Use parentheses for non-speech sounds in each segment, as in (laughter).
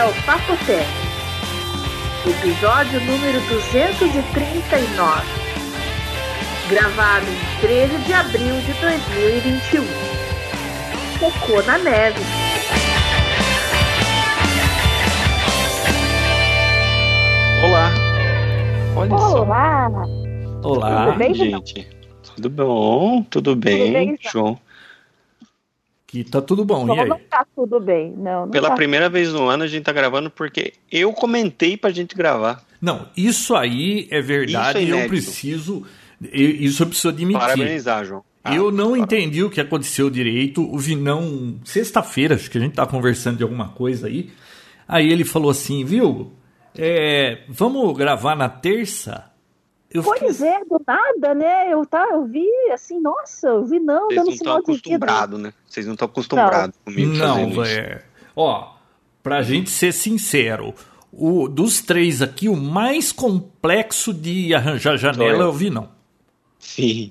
é o Papotec, episódio número 239, gravado em 13 de abril de 2021. Cocô na neve. Olá. Olha só. Olá! Olá, Tudo bem, gente. Tudo bom? Tudo bem, bem, João? Que tá tudo bom. Bom, E aí? não tá tudo bem, não. não Pela tá. primeira vez no ano a gente tá gravando porque eu comentei pra gente gravar. Não, isso aí é verdade Isso é e eu preciso. Isso eu preciso admitir. Parabenizar, João. Ah, eu não entendi o que aconteceu direito. O Vinão, sexta-feira, acho que a gente tá conversando de alguma coisa aí. Aí ele falou assim, viu? É, vamos gravar na terça? Eu fiquei- Pois é, do nada, né? Eu, tá, eu vi assim, nossa, eu vi não, Vocês dando não sinal de vida. né? Vocês não estão acostumbrados comigo Não, fazendo isso. velho. Ó, pra gente ser sincero, o, dos três aqui, o mais complexo de arranjar janela eu. é o Vinão. Sim.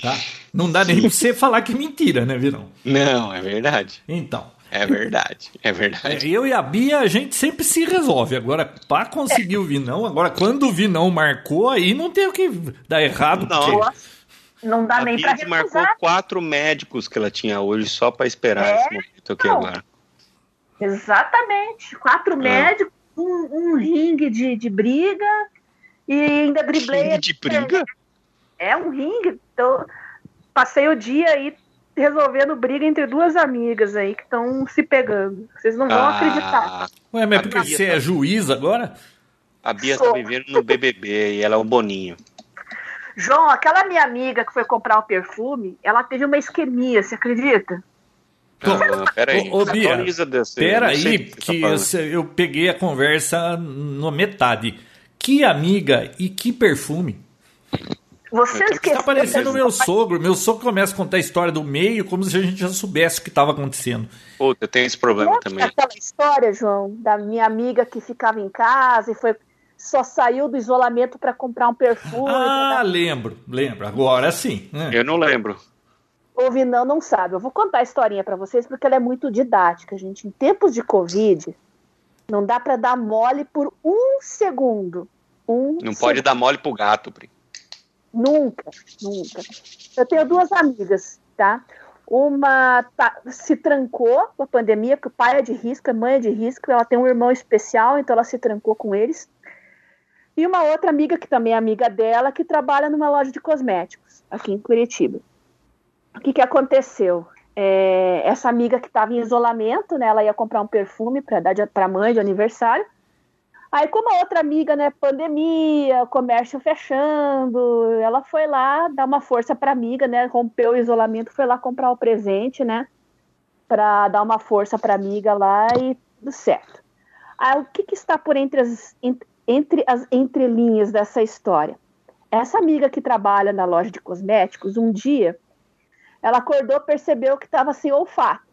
Tá? Não dá nem pra você falar que é mentira, né, Vinão? Não, é verdade. Então, É verdade. É verdade. eu e a Bia, a gente sempre se resolve. Agora, pra conseguir o Vinão, agora quando o Vinão marcou, aí não tem o que dar errado. Não. porque- Não dá A nem pra Bia marcou recusar. quatro médicos que ela tinha hoje só pra esperar É? esse momento aqui Não. agora. Exatamente. Quatro Ah. médicos, um, um ringue de, de briga e ainda driblei. Ringue de briga? É um ringue. Então, passei o dia aí resolvendo briga entre duas amigas aí que estão se pegando. Vocês não vão Ah, acreditar. Ué, mas porque você tá- é juiz agora? A Bia Sou. tá vivendo no BBB e ela é o Boninho. João, aquela minha amiga que foi comprar o perfume, ela teve uma isquemia, você acredita? Ah, peraí. Ô, ô, Bia, Atualiza desse- Pera não sei aí, do que tá eu, eu peguei a conversa na metade. Que amiga e que perfume. Você. Tá parecendo o da- meu sogro. Meu sogro começa a contar a história do meio como se a gente já soubesse o que estava acontecendo. Puta, eu tenho esse problema Lembra também. aquela história, João, da minha amiga que ficava em casa e foi só saiu do isolamento para comprar um perfume? Ah, lembro, lembro. Agora sim. né? Eu não lembro. Ouve não, não sabe. Eu vou contar a historinha para vocês porque ela é muito didática, gente. Em tempos de Covid, não dá para dar mole por um segundo. Um Não pode dar mole pro gato, Pri. Nunca, nunca. Eu tenho duas amigas, tá? Uma tá- se trancou com a pandemia, porque o pai é de risco, a mãe é de risco, ela tem um irmão especial, então ela se trancou com eles. E uma outra amiga, que também é amiga dela, que trabalha numa loja de cosméticos, aqui em Curitiba. O que, que aconteceu? É, essa amiga que estava em isolamento, né, ela ia comprar um perfume para dar para a mãe de aniversário. Aí, como a outra amiga, né, pandemia, comércio fechando, ela foi lá dar uma força para amiga, né, rompeu o isolamento, foi lá comprar o presente, né, para dar uma força para amiga lá e tudo certo. Aí, o que, que está por entre as, en- entre as entrelinhas dessa história? Essa amiga que trabalha na loja de cosméticos, um dia, ela acordou, percebeu que estava sem olfato.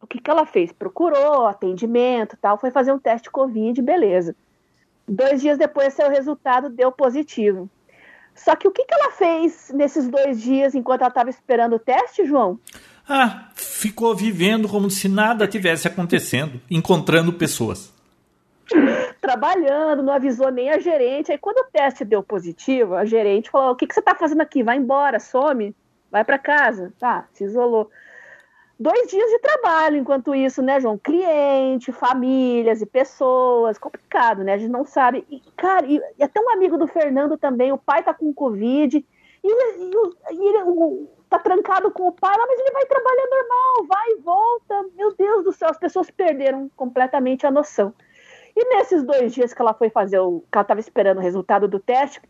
O que, que ela fez? Procurou atendimento, tal, foi fazer um teste Covid, beleza. Dois dias depois, seu resultado deu positivo. Só que o que, que ela fez nesses dois dias enquanto ela estava esperando o teste, João? Ah, ficou vivendo como se nada tivesse acontecendo, encontrando pessoas. (laughs) Trabalhando, não avisou nem a gerente. Aí, quando o teste deu positivo, a gerente falou: O que, que você está fazendo aqui? Vai embora, some, vai para casa. Tá, se isolou. Dois dias de trabalho enquanto isso, né, João? Cliente, famílias e pessoas, complicado, né? A gente não sabe. E, cara, e, e até um amigo do Fernando também, o pai tá com Covid, e, e e ele o- tá trancado com o pai lá, mas ele vai trabalhar normal, vai e volta. Meu Deus do céu, as pessoas perderam completamente a noção. E nesses dois dias que ela foi fazer o. que ela estava esperando o resultado do teste,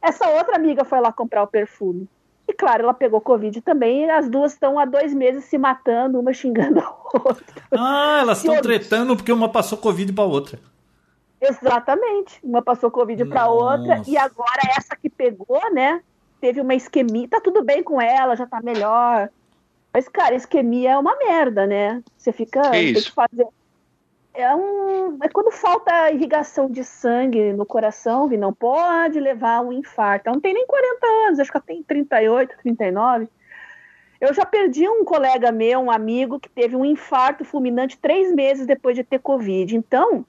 essa outra amiga foi lá comprar o perfume. E claro, ela pegou Covid também, e as duas estão há dois meses se matando, uma xingando a outra. Ah, elas estão tretando porque uma passou Covid pra outra. Exatamente. Uma passou Covid para outra, e agora essa que pegou, né? Teve uma isquemia. Tá tudo bem com ela, já tá melhor. Mas, cara, isquemia é uma merda, né? Você fica. Que tem isso? que fazer. É, um, é quando falta irrigação de sangue no coração, não pode levar um infarto. Ela não tem nem 40 anos, acho que ela tem 38, 39. Eu já perdi um colega meu, um amigo, que teve um infarto fulminante três meses depois de ter Covid. Então,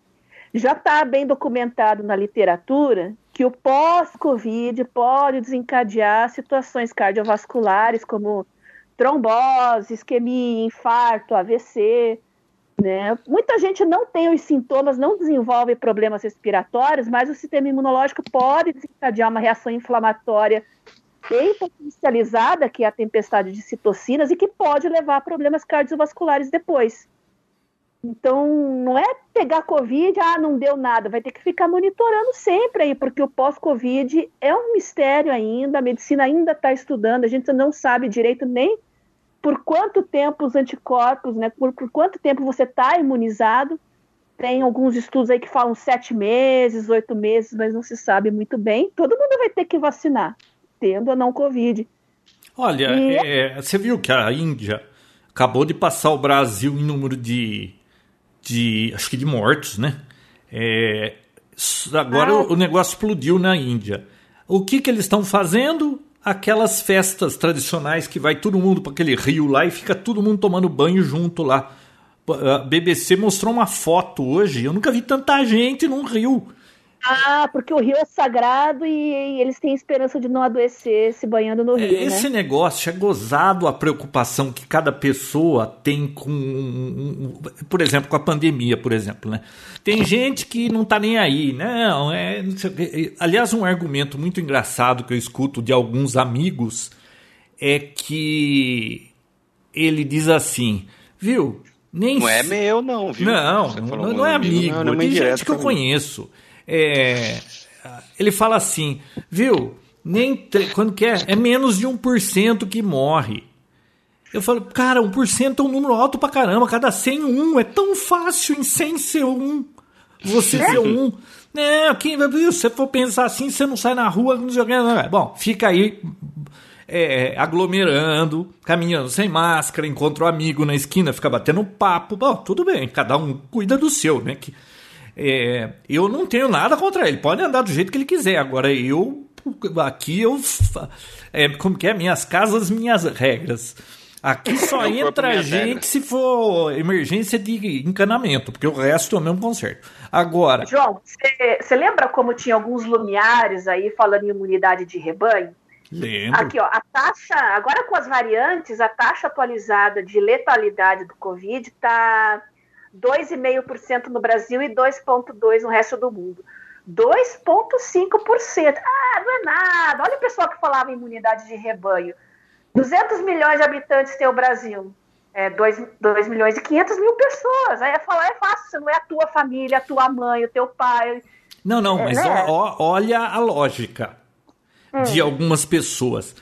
já está bem documentado na literatura que o pós-Covid pode desencadear situações cardiovasculares como trombose, isquemia, infarto, AVC. Né? Muita gente não tem os sintomas, não desenvolve problemas respiratórios, mas o sistema imunológico pode desencadear uma reação inflamatória bem potencializada, que é a tempestade de citocinas, e que pode levar a problemas cardiovasculares depois. Então, não é pegar Covid, ah, não deu nada, vai ter que ficar monitorando sempre aí, porque o pós-Covid é um mistério ainda, a medicina ainda está estudando, a gente não sabe direito nem por quanto tempo os anticorpos, né, por, por quanto tempo você está imunizado. Tem alguns estudos aí que falam sete meses, oito meses, mas não se sabe muito bem. Todo mundo vai ter que vacinar tendo ou não Covid. Olha, e... é, você viu que a Índia acabou de passar o Brasil em número de, de acho que de mortos, né? É, agora ah. o, o, negócio explodiu na Índia. O que, que eles estão fazendo? Aquelas festas tradicionais que vai todo mundo para aquele rio lá e fica todo mundo tomando banho junto lá. A BBC mostrou uma foto hoje. Eu nunca vi tanta gente num rio. Ah, porque o rio é sagrado e, e, eles têm esperança de não adoecer se banhando no rio. Né? Esse né? negócio é gozado a preocupação que cada pessoa tem com, por exemplo, com a pandemia, por exemplo, né? Tem gente que não tá nem aí, não, é, não sei, aliás, um argumento muito engraçado que eu escuto de alguns amigos é que ele diz assim, viu? Nem não é meu, não, viu? Não, não, não, é amigo, não, não é tem gente que eu conheço. É, ele fala assim, viu? Nem quando quer, é menos de 1% que morre. Eu falo, cara, 1% é um número alto pra caramba. Cada 100, um. É tão fácil em 100 ser um. Você ser um. Né, aqui, se você for pensar assim, você não sai na rua, não sei o que. Não. Bom, fica aí é, aglomerando, caminhando sem máscara, encontra um amigo na esquina, fica batendo papo. Bom, tudo bem, cada um cuida do seu, né? Que, é, eu não tenho nada contra ele, pode andar do jeito que ele quiser. Agora eu aqui eu é, como que é minhas casas, minhas regras. Aqui (laughs) só entra gente se for emergência de encanamento, porque o resto é o mesmo conserto. Agora. João, você lembra como tinha alguns lumiares aí falando em imunidade de rebanho? Lembro. Aqui, ó, a taxa, agora com as variantes, a taxa atualizada de letalidade do Covid está 2,5% no Brasil e 2,2% no resto do mundo. 2,5%. Ah, não é nada. Olha o pessoal que falava em imunidade de rebanho. 200 milhões de habitantes tem o Brasil. É, 2, 2 milhões e 500 mil pessoas. Aí é falar é fácil, você não é a tua família, a tua mãe, o teu pai. Não, não, é, mas né? ó, olha a lógica hum. de algumas pessoas.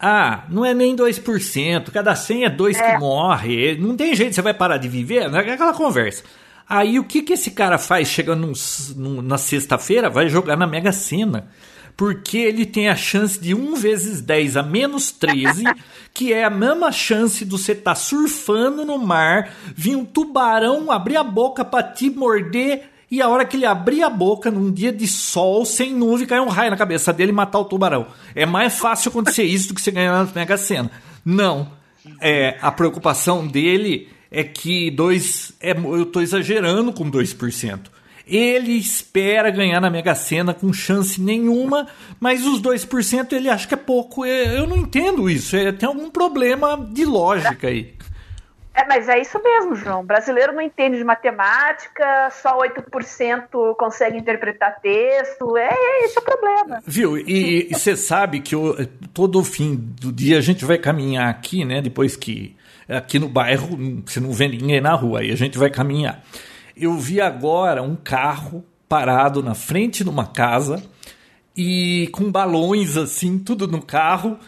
Ah, não é nem 2%, cada 100 é 2 é. que morre, não tem jeito, você vai parar de viver, não é aquela conversa. Aí o que, que esse cara faz chegando num, num, na sexta-feira? Vai jogar na Mega Sena. Porque ele tem a chance de 1 vezes 10 a menos 13, (laughs) que é a mesma chance de você estar tá surfando no mar, vir um tubarão abrir a boca para te morder e a hora que ele abrir a boca num dia de sol, sem nuvem, cair um raio na cabeça dele e matar o tubarão. É mais fácil acontecer isso do que você ganhar na Mega Sena. Não. É, a preocupação dele é que dois. É, eu estou exagerando com 2%. Ele espera ganhar na Mega Sena com chance nenhuma, mas os 2% ele acha que é pouco. Eu não entendo isso. É, tem algum problema de lógica aí. É, mas é isso mesmo, João. O brasileiro não entende de matemática, só 8% consegue interpretar texto. É, é esse é o problema. Viu? E (laughs) você sabe que eu, todo fim do dia a gente vai caminhar aqui, né? Depois que aqui no bairro você não vê ninguém na rua, aí a gente vai caminhar. Eu vi agora um carro parado na frente de uma casa e com balões assim, tudo no carro.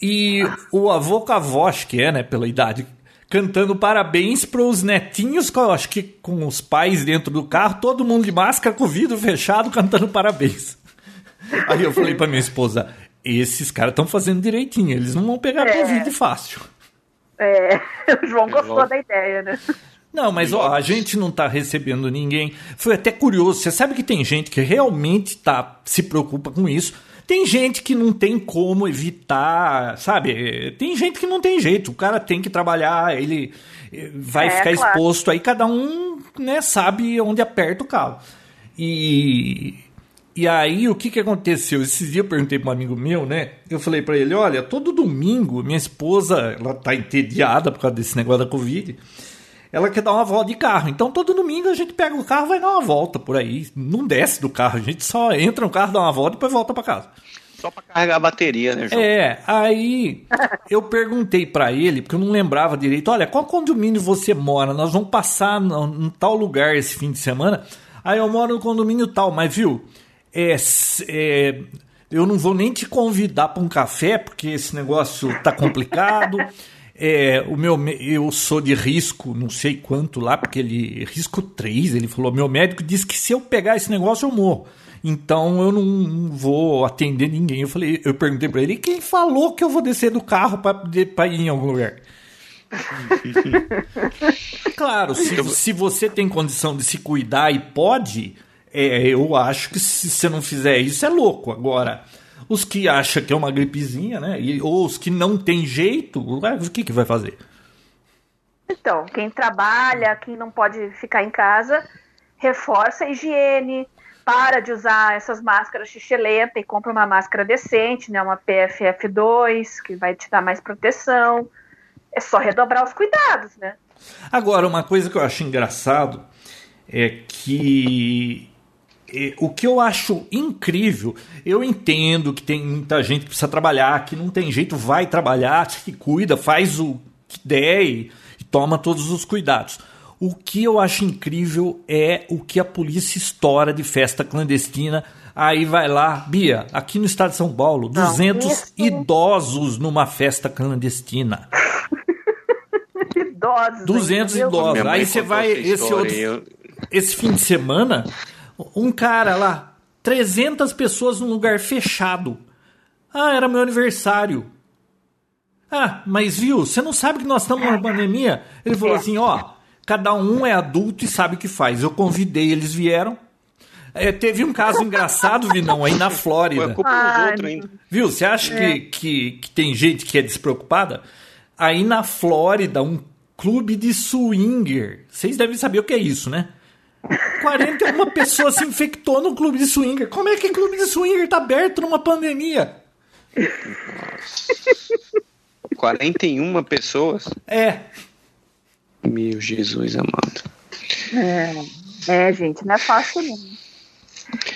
E o avô com a avó, acho que é, né, pela idade cantando parabéns para os netinhos, acho que com os pais dentro do carro, todo mundo de máscara, com o vidro fechado, cantando parabéns. (laughs) Aí eu falei para minha esposa: esses caras estão fazendo direitinho, eles não vão pegar é. Covid fácil. É, (laughs) o João gostou da ideia, né? Não, mas ó, a gente não tá recebendo ninguém. Foi até curioso. Você sabe que tem gente que realmente tá, se preocupa com isso. Tem gente que não tem como evitar, sabe? Tem gente que não tem jeito. O cara tem que trabalhar, ele eh, vai É, ficar claro. exposto aí, cada um né, sabe onde aperta o calo. E, e aí, o que, que aconteceu? Esses dias eu perguntei para um amigo meu, né? Eu falei para ele: olha, todo domingo minha esposa, ela tá entediada por causa desse negócio da Covid. Ela quer dar uma volta de carro. Então, todo domingo a gente pega o carro vai dar uma volta por aí. Não desce do carro, a gente só entra no carro, dá uma volta e depois volta para casa. Só pra carregar a bateria, né, João? É, aí eu perguntei pra ele, porque eu não lembrava direito, olha, qual condomínio você mora? Nós vamos passar em tal lugar esse fim de semana. Aí eu moro no condomínio tal, mas viu, é, é, eu não vou nem te convidar pra um café, porque esse negócio tá complicado. É, o meu, me- eu sou de risco, não sei quanto lá, porque ele. Risco 3, ele falou. Meu médico disse que se eu pegar esse negócio, eu morro. Então eu não, vou atender ninguém. Eu falei, eu perguntei pra ele, quem falou que eu vou descer do carro pra ir em algum lugar? (laughs) claro, se, se você tem condição de se cuidar e pode, é, eu acho que se você não fizer isso é louco. Agora, os que acham que é uma gripezinha, né? E, ou os que não tem jeito, o que, que vai fazer? Então, quem trabalha, quem não pode ficar em casa, reforça a higiene, para de usar essas máscaras xixelenta e compra uma máscara decente, né? Uma PFF2, que vai te dar mais proteção. É só redobrar os cuidados, né? Agora, uma coisa que eu acho engraçado é que o que eu acho incrível, eu entendo que tem muita gente que precisa trabalhar, que não tem jeito, vai trabalhar, se cuida, faz o que der e, e toma todos os cuidados. O que eu acho incrível é o que a polícia estoura de festa clandestina. Aí vai lá, Bia, aqui no estado de São Paulo, Não, 200 isso- idosos numa festa clandestina. (laughs) Idosos. né? 200 Meu idosos. Aí você vai, esse outro, eu- esse fim de semana, um cara lá, 300 pessoas num lugar fechado. Ah, era meu aniversário. Ah, mas viu, você não sabe que nós estamos numa pandemia? Ele falou assim, ó, cada um é adulto e sabe o que faz. Eu convidei, eles vieram. É, teve um caso engraçado, Vinão, aí na Foi Flórida. a culpa dos Ai, outros ainda. Viu? Você acha que, que, que tem gente que é despreocupada? Aí na Flórida, um clube de swinger. Vocês devem saber o que é isso, né? 41 pessoas se infectou no clube de swinger. Como é que clube de swinger tá aberto numa pandemia? 41 pessoas? É. Meu Jesus amado. É, é, gente, não é fácil não.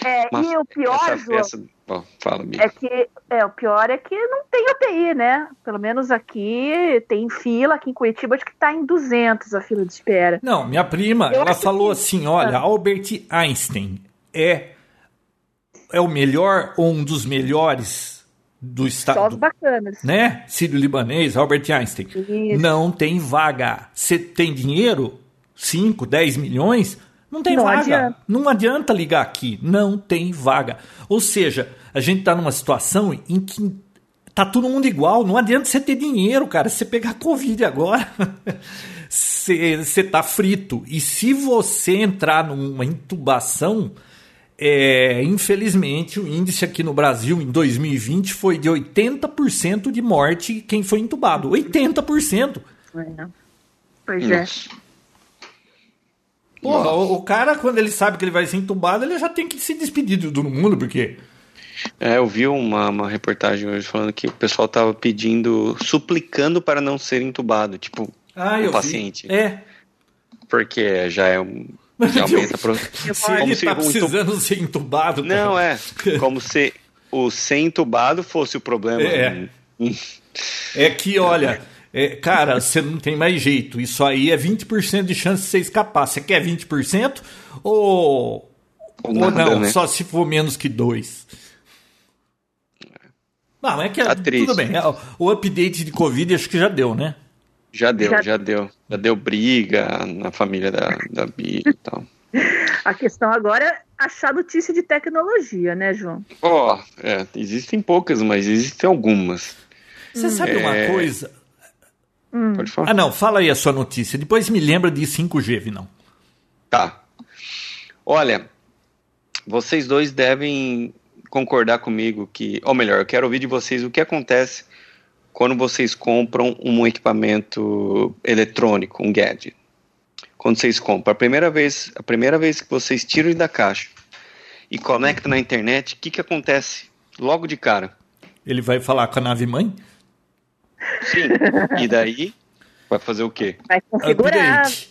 É, Mas e o pior, essa João. Bom, fala, Bia. é que é, o pior é que não tem UTI, né? Pelo menos aqui tem fila, aqui em Curitiba acho que tá em 200 a fila de espera. Não, minha prima, Eu ela falou que- assim: olha, Ah. Albert Einstein é, é o melhor ou um dos melhores do Só os estado. bacanas. Né? Sírio-libanês, Albert Einstein. Isso. Não tem vaga. Você tem dinheiro? 5, 10 milhões? Não tem Não vaga. adianta. Não adianta ligar aqui. Não tem vaga. Ou seja, a gente está numa situação em que tá todo mundo igual. Não adianta você ter dinheiro, cara. Se você pegar Covid agora, (laughs) você você tá frito. E se você entrar numa intubação, é, infelizmente, o índice aqui no Brasil em 2020 foi de 80% de morte quem foi entubado. 80%. É. Pois é. Porra, o, o cara, quando ele sabe que ele vai ser entubado, ele já tem que se despedir de todo mundo, porque. É, eu vi uma, uma reportagem hoje falando que o pessoal tava pedindo, suplicando para não ser entubado, tipo, Ah, o eu vi. paciente. É. Porque já é um. Já aumenta pro... Se ele se tá entu- precisando ser entubado. Não, porra. é. Como se o ser entubado fosse o problema. É. (laughs) É que, olha, é, cara, você não tem mais jeito. Isso aí é 20% de chance de você escapar. Você quer 20% ou. Ou Ou nada, não, né? só se for menos que 2. Não, é que Tá tudo bem. é, O update de Covid acho que já deu, né? Já deu, Já- já, deu. Já deu briga na família da, da Bia e tal. (laughs) A questão agora é achar notícia de tecnologia, né, João? Ó, é, existem poucas, mas existem algumas. Você sabe É. uma coisa? Pode falar? Ah, não, fala aí a sua notícia. Depois me lembra de 5G, Vinão. Tá. Olha, vocês dois devem concordar comigo que, ou melhor, eu quero ouvir de vocês o que acontece quando vocês compram um equipamento eletrônico, um gadget. Quando vocês compram, a primeira vez, a primeira vez que vocês tiram da caixa e conectam na internet, o que, que acontece logo de cara? Ele vai falar com a nave mãe? Sim. E daí vai fazer o quê? Vai configurar. Update.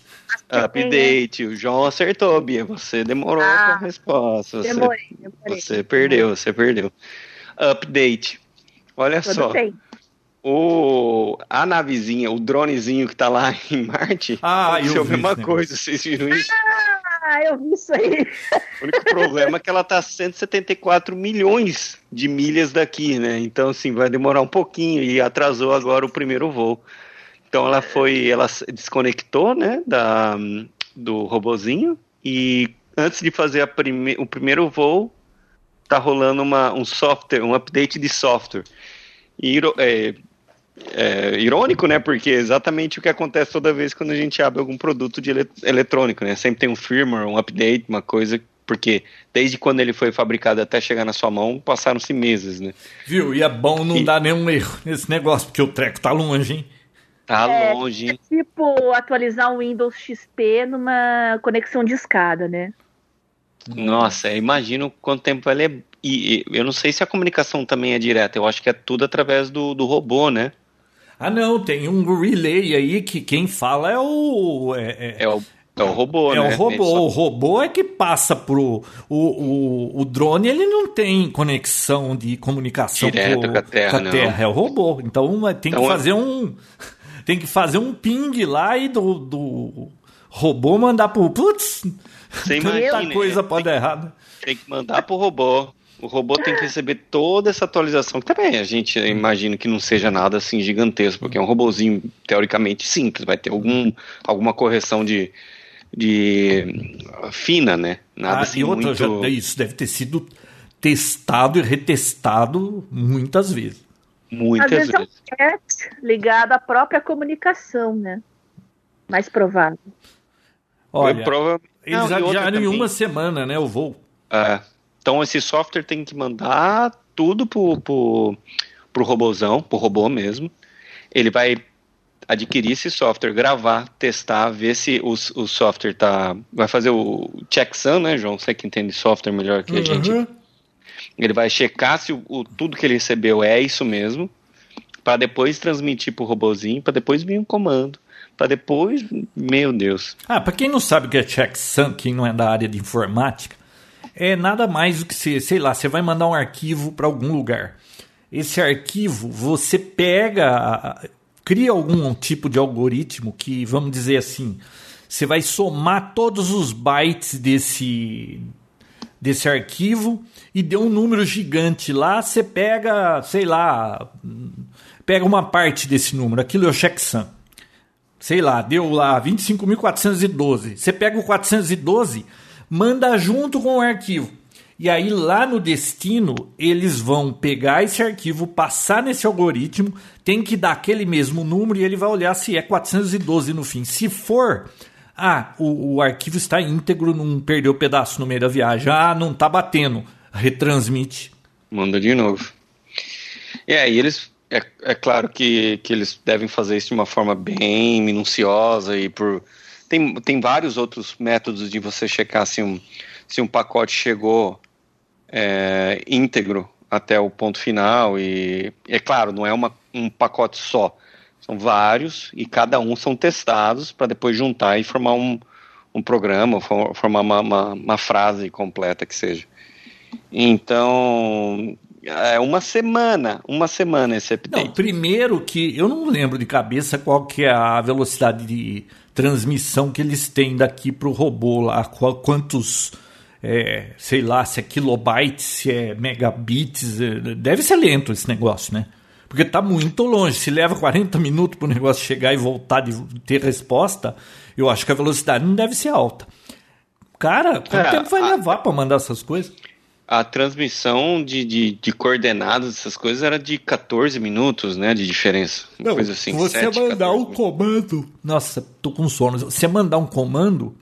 Update. O João acertou, Bia. Você demorou Ah, com a resposta. Você, Demorei, demorei. você perdeu, você perdeu. Update. Olha Tudo só. bem. O, a navezinha, o dronezinho que tá lá (laughs) em Marte, Ah, aconteceu eu a vi mesma coisa. Vocês viram isso? Ah, eu vi isso aí. O único problema é que ela tá a 174 milhões de milhas daqui, né? Então, assim, vai demorar um pouquinho e atrasou agora o primeiro voo. Então, ela foi, ela desconectou, né, da, do robozinho e antes de fazer prime, o primeiro voo, tá rolando uma, um software, um update de software. E, é, é irônico, né? Porque é exatamente o que acontece toda vez quando a gente abre algum produto de ele- eletrônico, né? Sempre tem um firmware, um update, uma coisa, porque desde quando ele foi fabricado até chegar na sua mão, passaram-se meses, né? Viu? E é bom não E- dar nenhum erro nesse negócio, porque o treco tá longe, hein? Tá É, longe. É tipo atualizar um Windows XP numa conexão de escada, né? Nossa, imagino quanto tempo vai levar. E, e eu não sei se a comunicação também é direta, eu acho que é tudo através do, do robô, né? Ah, não, tem um relay aí que quem fala é o. É, é- É o, é o robô, é né? o robô. só- O robô é que passa pro. O, o, o drone ele não tem conexão de comunicação Direto com a Terra, não. É o robô. Então tem Então, que é- fazer um. Tem que fazer um ping lá e do, do robô mandar pro. Putz! Você Tanta imagina, coisa né? pode dar errado. Tem que mandar pro robô. O robô tem que receber toda essa atualização. Que também a gente imagina que não seja nada assim gigantesco, porque é um robozinho teoricamente simples, vai ter algum, alguma correção de, de fina, né? Nada Ah, assim e outra, muito. já- isso deve ter sido testado e retestado muitas vezes. Às Muitas vezes é um vezes. teste ligado à própria comunicação, né? Mais provável. Olha, Prova- eles Não, adiaram em uma semana, né, o voo. É. Então esse software tem que mandar tudo pro, pro, pro robozão, pro robô mesmo. Ele vai adquirir esse software, gravar, testar, ver se o, o software tá. Vai fazer o checksum, né, João? Você que entende software melhor que a gente. Uhum. Ele vai checar se o, o- tudo que ele recebeu é isso mesmo, para depois transmitir pro robozinho, para depois vir um comando, para depois, meu Deus. Ah, para quem não sabe o que é checksum, quem não é da área de informática, é nada mais do que você, sei lá, você vai mandar um arquivo para algum lugar. Esse arquivo você pega, cria algum tipo de algoritmo que, vamos dizer assim, você vai somar todos os bytes desse desse arquivo e deu um número gigante lá, você pega, sei lá, pega uma parte desse número, aquilo é o checksum sei lá, deu lá 25.412. Você pega o 412, manda junto com o arquivo. E aí lá no destino, eles vão pegar esse arquivo, passar nesse algoritmo, tem que dar aquele mesmo número e ele vai olhar se é 412 no fim. Se for, ah, o, o arquivo está íntegro, não perdeu pedaço no meio da viagem. Ah, não tá batendo. Retransmite. Manda de novo. E aí eles. É, é claro que, que eles devem fazer isso de uma forma bem minuciosa e por. Tem, tem vários outros métodos de você checar se um, se um pacote chegou é, íntegro até o ponto final. E é claro, não é uma, um pacote só. São vários e cada um são testados para depois juntar e formar um, um programa, for- formar uma, uma, uma frase completa que seja. Então, é uma semana, uma semana esse Não, update. primeiro que eu não lembro de cabeça qual que é a velocidade de transmissão que eles têm daqui pro robô lá, qual- quantos, é, sei lá, se é kilobytes, se é megabits, é, deve ser lento esse negócio, né? Porque tá muito longe, se leva 40 minutos pro negócio chegar e voltar de ter resposta, eu acho que a velocidade não deve ser alta. Cara, quanto É, tempo vai a- levar pra mandar essas coisas? A transmissão de, de, de coordenadas, essas coisas, era de 14 minutos, né, de diferença. Uma coisa assim, você 7, mandar 14 um comando. Nossa, tô com sono. Você mandar um comando,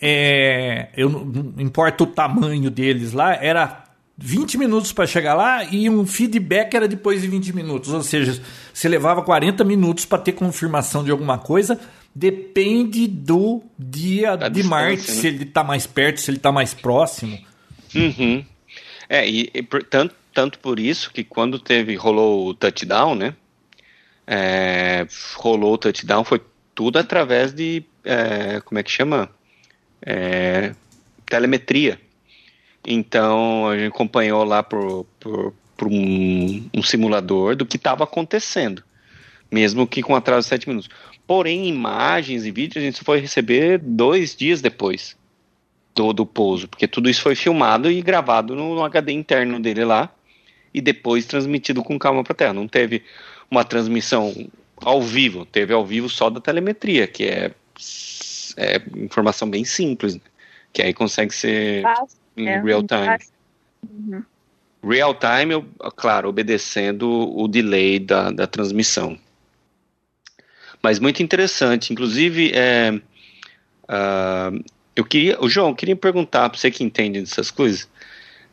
é, eu não, não importa o tamanho deles lá, era 20 minutos para chegar lá e um feedback era depois de 20 minutos. Ou seja, você levava 40 minutos para ter confirmação de alguma coisa. Depende do dia da de Marte, né? se ele está mais perto, se ele está mais próximo. Uhum. É, e, e por, tanto, tanto por isso que quando teve, rolou o touchdown, né? É, rolou o touchdown, foi tudo através de, é, como é que chama? É, telemetria. Então a gente acompanhou lá por, por, por um, um, simulador do que estava acontecendo, mesmo que com atraso de 7 minutos. Porém, imagens e vídeos a gente foi receber dois dias depois do, do pouso, porque tudo isso foi filmado e gravado no, no HD interno dele lá e depois transmitido com calma para a Terra. Não teve uma transmissão ao vivo, teve ao vivo só da telemetria, que é, é informação bem simples, né? que aí consegue ser em é, real time. Uhum. Real time, claro, obedecendo o delay da, da transmissão. Mas muito interessante. Inclusive, é, uh, eu queria, o João, eu queria perguntar para você que entende dessas coisas.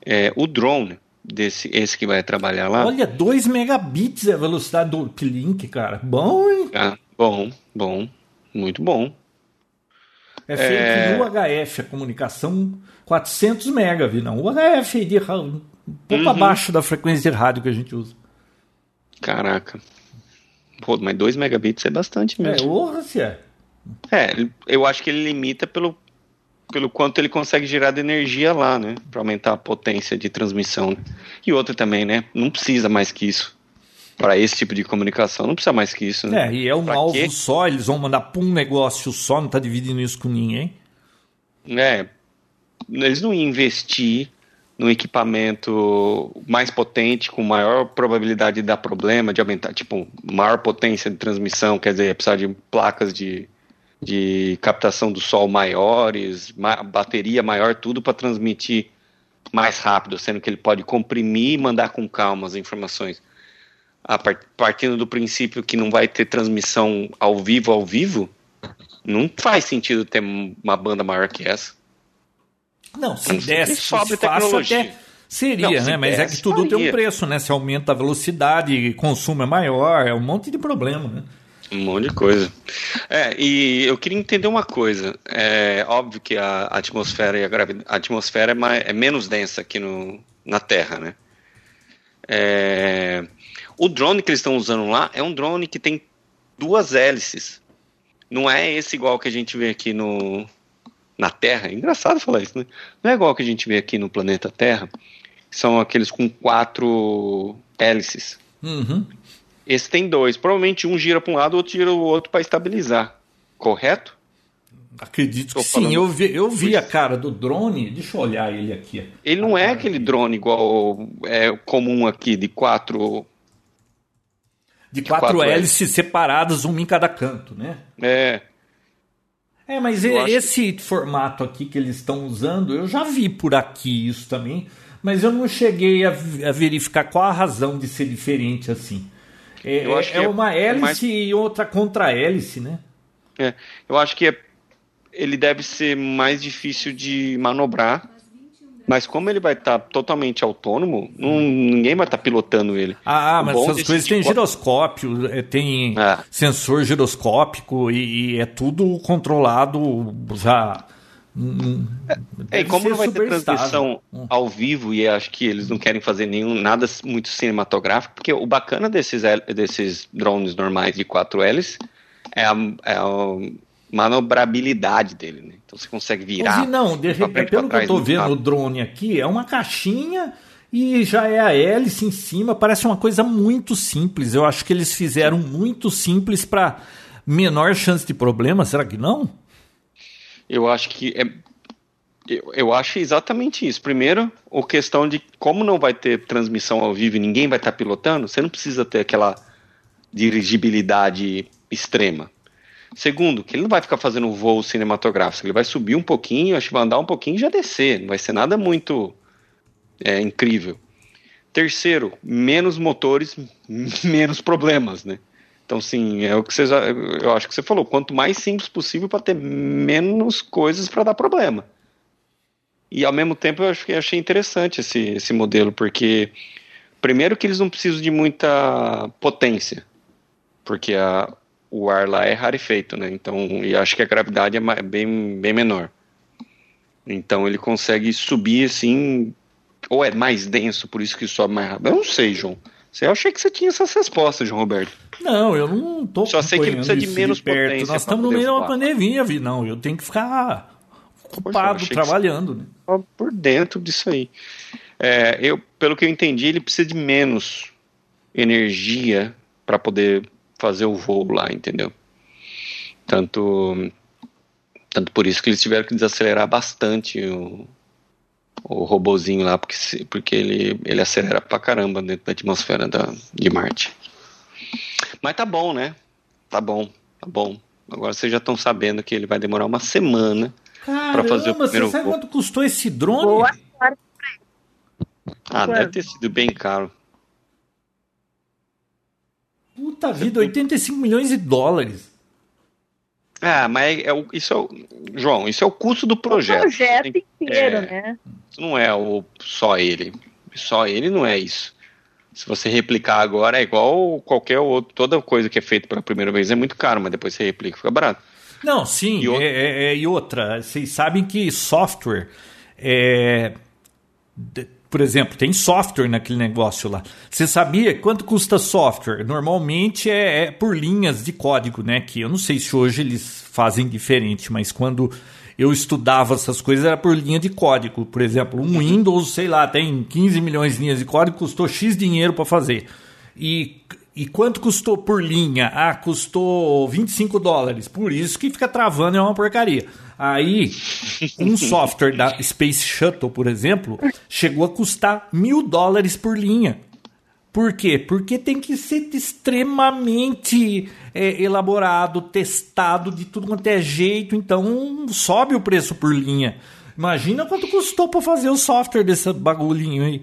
É, o drone desse esse que vai trabalhar lá. Olha, 2 megabits é a velocidade do uplink, cara. Bom, hein? Ah, bom, bom, muito bom. É feito é... no UHF, a comunicação 400 mega, vi não. UHF de um pouco uhum. abaixo da frequência de rádio que a gente usa. Caraca. Pô, mas 2 megabits é bastante mesmo. É, se é. É, eu acho que ele limita pelo, pelo quanto ele consegue gerar de energia lá, né? Para aumentar a potência de transmissão. E outra também, né? Não precisa mais que isso. Para esse tipo de comunicação, não precisa mais que isso. Né? É, e é um pra alvo quê? só, eles vão mandar para um negócio só, não tá dividindo isso com ninguém. É, eles não iam investir num equipamento mais potente, com maior probabilidade de dar problema, de aumentar, tipo, maior potência de transmissão, quer dizer, precisar de placas de de captação do sol maiores, ma bateria maior, tudo para transmitir mais rápido, sendo que ele pode comprimir e mandar com calma as informações. Part partindo do princípio que não vai ter transmissão ao vivo ao vivo, não faz sentido ter uma banda maior que essa. Não, se desse sobre tecnologia. Até seria, não, né? Mas é que tudo faria. tem um preço, né? Se aumenta a velocidade, consumo é maior, é um monte de problema, né? Um monte de coisa. É, e eu queria entender uma coisa. É óbvio que a atmosfera e a gravidade, a atmosfera é, mais, é menos densa aqui no, na Terra, né? É, o drone que eles estão usando lá é um drone que tem duas hélices. Não é esse igual que a gente vê aqui no, na Terra. É engraçado falar isso, né? Não é igual que a gente vê aqui no planeta Terra. São aqueles com quatro hélices. Uhum. Esse tem dois. Provavelmente um gira para um lado, o outro gira o outro para estabilizar. Correto? Acredito que sim. Eu vi, eu vi a cara do drone. Deixa eu olhar ele aqui. Ele não é aquele drone igual é comum aqui, de quatro. De, de quatro, quatro hélices separadas, uma em cada canto, né? É. É, mas eu esse acho... formato aqui que eles estão usando, eu já vi por aqui isso também, mas eu não cheguei a, a verificar qual a razão de ser diferente assim. É, eu acho é, que é uma hélice mais... e outra contra-hélice, né? É, eu acho que é, ele deve ser mais difícil de manobrar, mas como ele vai estar tá totalmente autônomo, não, ninguém vai estar tá pilotando ele. Ah, mas essas coisas tipo... tem giroscópio, é, tem é. sensor giroscópico e, e, é tudo controlado já é, e como não vai ter transmissão hum. ao vivo e acho que eles não querem fazer nenhum nada muito cinematográfico, porque o bacana desses, desses drones normais de 4 hélices é a, é a manobrabilidade dele, né? Então você consegue virar. não, de, repente, pelo que eu tô vendo o drone aqui, é uma caixinha e já é a hélice em cima, parece uma coisa muito simples. Eu acho que eles fizeram muito simples para menor chance de problema, será que não? Eu acho que é. Eu, eu acho exatamente isso. Primeiro, a questão de como não vai ter transmissão ao vivo e ninguém vai estar pilotando, você não precisa ter aquela dirigibilidade extrema. Segundo, que ele não vai ficar fazendo voo cinematográfico, ele vai subir um pouquinho, acho que vai andar um pouquinho e já descer, não vai ser nada muito é, incrível. Terceiro, menos motores, (laughs) menos problemas, né? Então, sim, é o que você já, eu acho que você falou. Quanto mais simples possível para ter menos coisas para dar problema. E ao mesmo tempo eu achei, achei interessante esse, esse modelo, porque primeiro que eles não precisam de muita potência, porque a, o ar lá é rarefeito, né? Então, e acho que a gravidade é bem, bem menor. Então ele consegue subir assim, ou é mais denso, por isso que sobe mais rápido. Eu não sei, João. Eu achei que você tinha essas respostas, João Roberto. Não, eu não tô Só sei que ele precisa de menos de potência. Nós estamos no meio de uma pandemia, vi. Não, eu tenho que ficar ocupado Poxa, trabalhando. Né? Por dentro disso aí. É, eu, pelo que eu entendi, ele precisa de menos energia para poder fazer o voo lá, entendeu? Tanto, tanto por isso que eles tiveram que desacelerar bastante o, o robozinho lá, porque, porque ele, ele acelera pra caramba dentro da atmosfera da, de Marte. Mas tá bom, né? Tá bom, tá bom. Agora vocês já estão sabendo que ele vai demorar uma semana para fazer o primeiro você sabe voo. quanto custou esse drone? Boa Ah, deve ter sido bem caro. Puta vida, 85 milhões de dólares. Ah, mas é, é, isso é o, João, isso é o custo do projeto. O projeto inteiro, é, né? Isso não é o, só ele. Só ele não é isso. Se você replicar agora, é igual qualquer outro. Toda coisa que é feita pela primeira vez é muito caro, mas depois você replica fica barato. Não, sim. E outra, é, é, é, e outra vocês sabem que software é por exemplo, tem software naquele negócio lá. Você sabia quanto custa software? Normalmente é, é, por linhas de código, né? Que eu não sei se hoje eles fazem diferente, mas quando eu estudava essas coisas era por linha de código. Por exemplo, um Windows, sei lá, tem 15 milhões de linhas de código, custou X dinheiro para fazer. E e quanto custou por linha? Ah, custou 25 dólares. Por isso que fica travando, é uma porcaria. Aí, um software da Space Shuttle, por exemplo, chegou a custar mil dólares por linha. Por quê? Porque tem que ser extremamente é, elaborado, testado de tudo quanto é jeito, então sobe o preço por linha. Imagina quanto custou para fazer o software desse bagulhinho aí.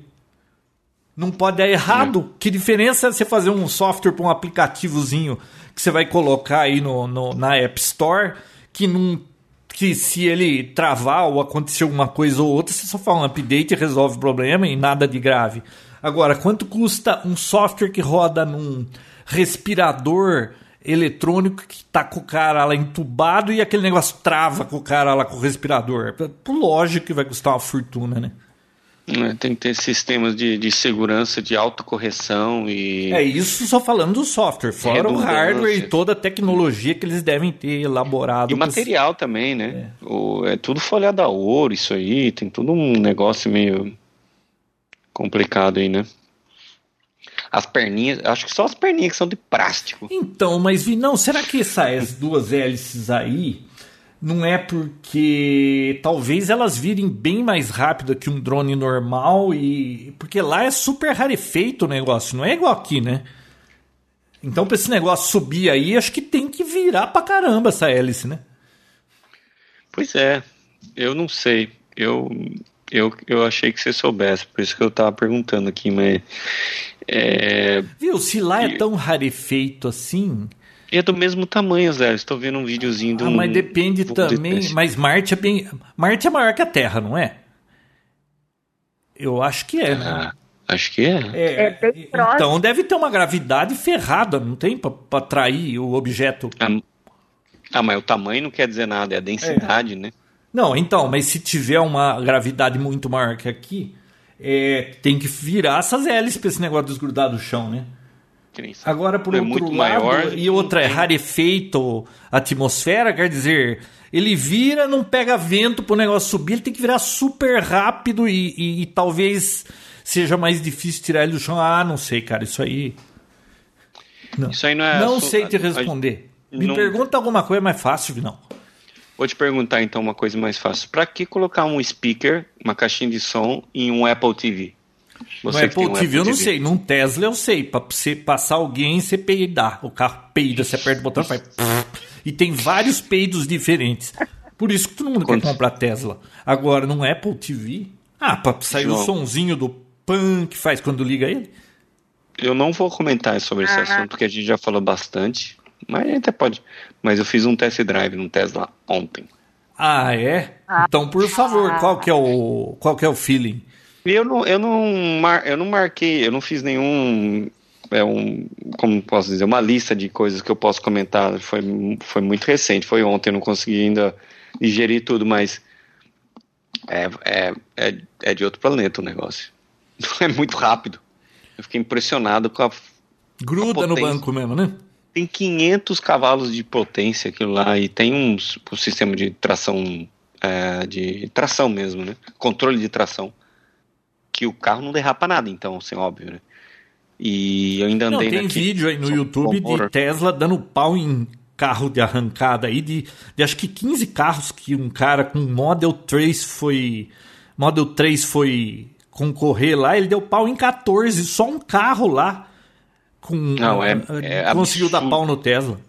Não pode dar errado. É. Que diferença é você fazer um software para um aplicativozinho que você vai colocar aí no, no, na App Store que não que se ele travar ou acontecer alguma coisa ou outra, você só faz um update e resolve o problema e nada de grave. Agora, quanto custa um software que roda num respirador eletrônico que tá com o cara lá entubado e aquele negócio trava com o cara lá com o respirador? Lógico que vai custar uma fortuna, né? É, tem que ter sistemas de, de segurança, de autocorreção e. É isso só falando do software, fora o hardware e toda a tecnologia que eles devem ter elaborado. E material também, né? É. O, é tudo folhado a ouro, isso aí, tem todo um negócio meio complicado aí, né? As perninhas, acho que só as perninhas que são de plástico. Então, mas não, será que essas duas hélices aí não é porque talvez elas virem bem mais rápido que um drone normal e porque lá é super rarefeito o negócio, não é igual aqui, né? Então para esse negócio subir aí, acho que tem que virar pra caramba essa hélice, né? Pois é, eu não sei. Eu eu, eu achei que você soubesse, por isso que eu tava perguntando aqui, mas é... Viu, se lá é tão rarefeito assim, é do mesmo tamanho, Zé. Estou vendo um videozinho do. Ah, mas depende também. Mas Marte é bem. Marte é maior que a Terra, não é? Eu acho que é, né? ah, Acho que é. é, é bem então deve ter uma gravidade ferrada, não tem? Para atrair o objeto. Ah, ah, mas o tamanho não quer dizer nada, é a densidade, é. né? Não, então, mas se tiver uma gravidade muito maior que aqui, é, tem que virar essas hélices para esse negócio desgrudar do chão, né? Agora, por é outro lado, maior, e outra, é rarefeito atmosfera, quer dizer, ele vira, não pega vento pro negócio subir, ele tem que virar super rápido e, e, e talvez seja mais difícil tirar ele do chão. Ah, não sei, cara, isso aí. Não, isso aí não é. Não sei te responder. Me não... pergunta alguma coisa mais fácil, não. Vou te perguntar então uma coisa mais fácil. Para que colocar um speaker, uma caixinha de som em um Apple TV? Você no Apple um TV Apple eu não sei, num Tesla eu sei. Pra você passar alguém, você peidar. O carro peida, você aperta o botão e faz. (laughs) E tem vários peidos diferentes. Por isso que todo mundo Quanto? quer comprar Tesla. Agora, num Apple TV. Ah, pra sair João. o sonzinho do pan que faz quando liga ele? Eu não vou comentar sobre esse assunto, porque a gente já falou bastante. Mas até pode. Mas eu fiz um test drive no Tesla ontem. Ah, é? Ah. Então, por favor, qual que é o, qual que é o feeling? Eu não, eu não, mar, eu não marquei, eu não fiz nenhum, é um, como posso dizer, uma lista de coisas que eu posso comentar. Foi, foi muito recente, foi ontem, eu não consegui ainda digerir tudo, mas é, é, é, é de outro planeta o negócio. (laughs) É muito rápido. Eu fiquei impressionado com a. Gruda no banco mesmo, né? Tem 500 cavalos de potência aquilo lá e tem um, um sistema de tração, é, de tração mesmo, né? Controle de tração. Que o carro não derrapa nada, então, assim, óbvio, né? E eu ainda andei Não, tem vídeo aí no YouTube de Tesla dando pau em carro de arrancada aí de, de acho que 15 carros que um cara com Model 3 foi Model 3 foi concorrer lá, ele deu pau em 14, só um carro lá com Não, é- é conseguiu dar absurdo. pau no Tesla.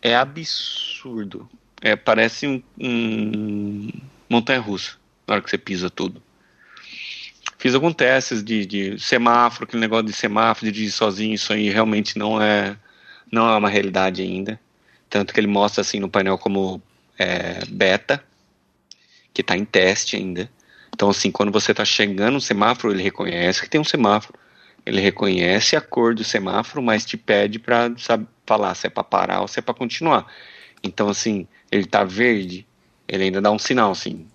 É absurdo. É, parece um, um montanha-russa na hora que você pisa tudo. Fiz alguns testes de, de semáforo, aquele negócio de semáforo, de dirigir sozinho, isso aí realmente não é, não é uma realidade ainda. Tanto que ele mostra assim no painel como é, beta, que está em teste ainda. Então, assim, quando você está chegando no semáforo, ele reconhece que tem um semáforo. Ele reconhece a cor do semáforo, mas te pede para falar se é para parar ou se é para continuar. Então, assim, ele tá verde, ele ainda dá um sinal, assim.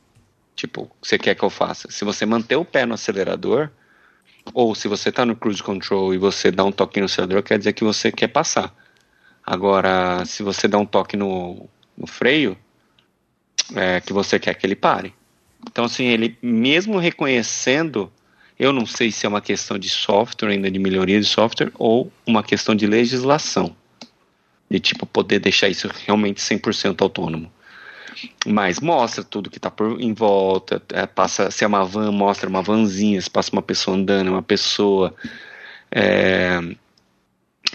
Tipo, você quer que eu faça? Se você manter o pé no acelerador, ou se você tá no cruise control e você dá um toque no acelerador, quer dizer que você quer passar. Agora, se você dá um toque no, no freio, é que você quer que ele pare. Então, assim, ele mesmo reconhecendo, eu não sei se é uma questão de software, ainda de melhoria de software, ou uma questão de legislação. De, tipo, poder deixar isso realmente 100% autônomo. Mas mostra tudo que está em volta, é, passa, se é uma van, mostra uma vanzinha, se passa uma pessoa andando, uma pessoa. É,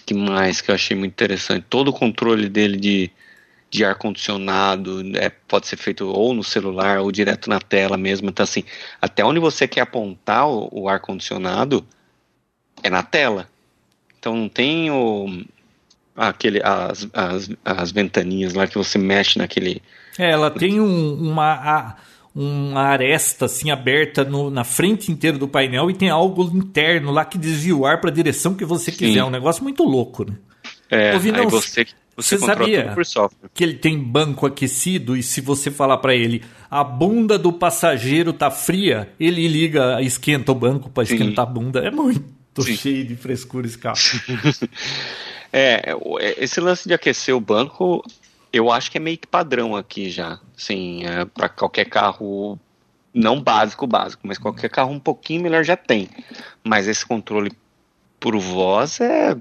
que mais que eu achei muito interessante? Todo o controle dele de, de ar-condicionado é, pode ser feito ou no celular ou direto na tela mesmo. Então, assim, até onde você quer apontar o, o ar-condicionado é na tela. Então não tem o, aquele, as, as, as ventaninhas lá que você mexe naquele. É, ela tem um- uma, a- uma aresta assim aberta no- na frente inteira do painel e tem algo interno lá que desvia o ar para a direção que você Sim. quiser. É um negócio muito louco, né? É, você, você, você sabia? Que ele tem banco aquecido e se você falar para ele a bunda do passageiro tá fria, ele liga, esquenta o banco para esquentar a bunda. É muito Sim. cheio de frescura esse carro. (laughs) É, é, esse lance de aquecer o banco, eu acho que é meio que padrão aqui já. Assim, é, para qualquer carro, não básico, básico, mas qualquer carro um pouquinho melhor já tem. Mas esse controle por voz é.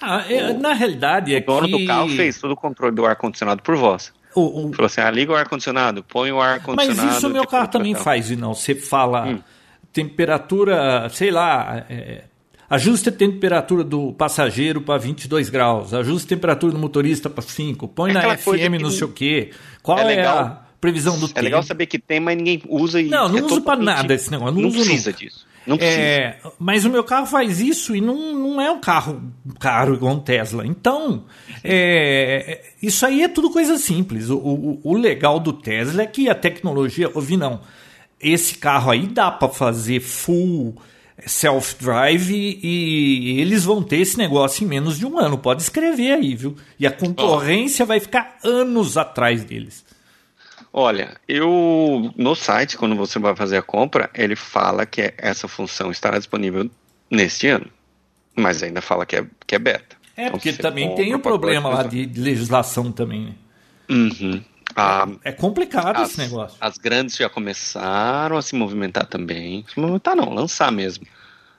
Ah, é, na realidade é O dono que do carro fez todo o controle do ar-condicionado por voz. o, o- Falou assim: ah, liga o ar-condicionado, põe o Mas ar-condicionado. isso o meu de carro também faz, não. Você fala Hum. temperatura, sei lá, é, ajuste a temperatura do passageiro para 22 graus, ajuste a temperatura do motorista para 5, põe É na FM não sei o quê. Qual é é, legal. a previsão do É tempo? legal saber que tem, mas ninguém usa e. Não, não é uso totalmente- nada esse negócio, não Não precisa nunca. disso. Não precisa. É, mas o meu carro faz isso e não, não é um carro caro igual um Tesla. Então, é, isso aí é tudo coisa simples. O, o- o legal do Tesla é que a tecnologia, ouvi não, esse carro aí dá para fazer full self-drive e eles vão ter esse negócio em menos de um ano. Pode escrever aí, viu? E a concorrência vai ficar anos atrás deles. Olha, eu no site, quando você vai fazer a compra, ele fala que essa função estará disponível neste ano. Mas ainda fala que é, que é beta. É, Então, porque também tem o problema lá de legislação também, né? Uhum. A- É complicado as, esse negócio. as grandes já começaram a se movimentar também. Se movimentar não, lançar mesmo.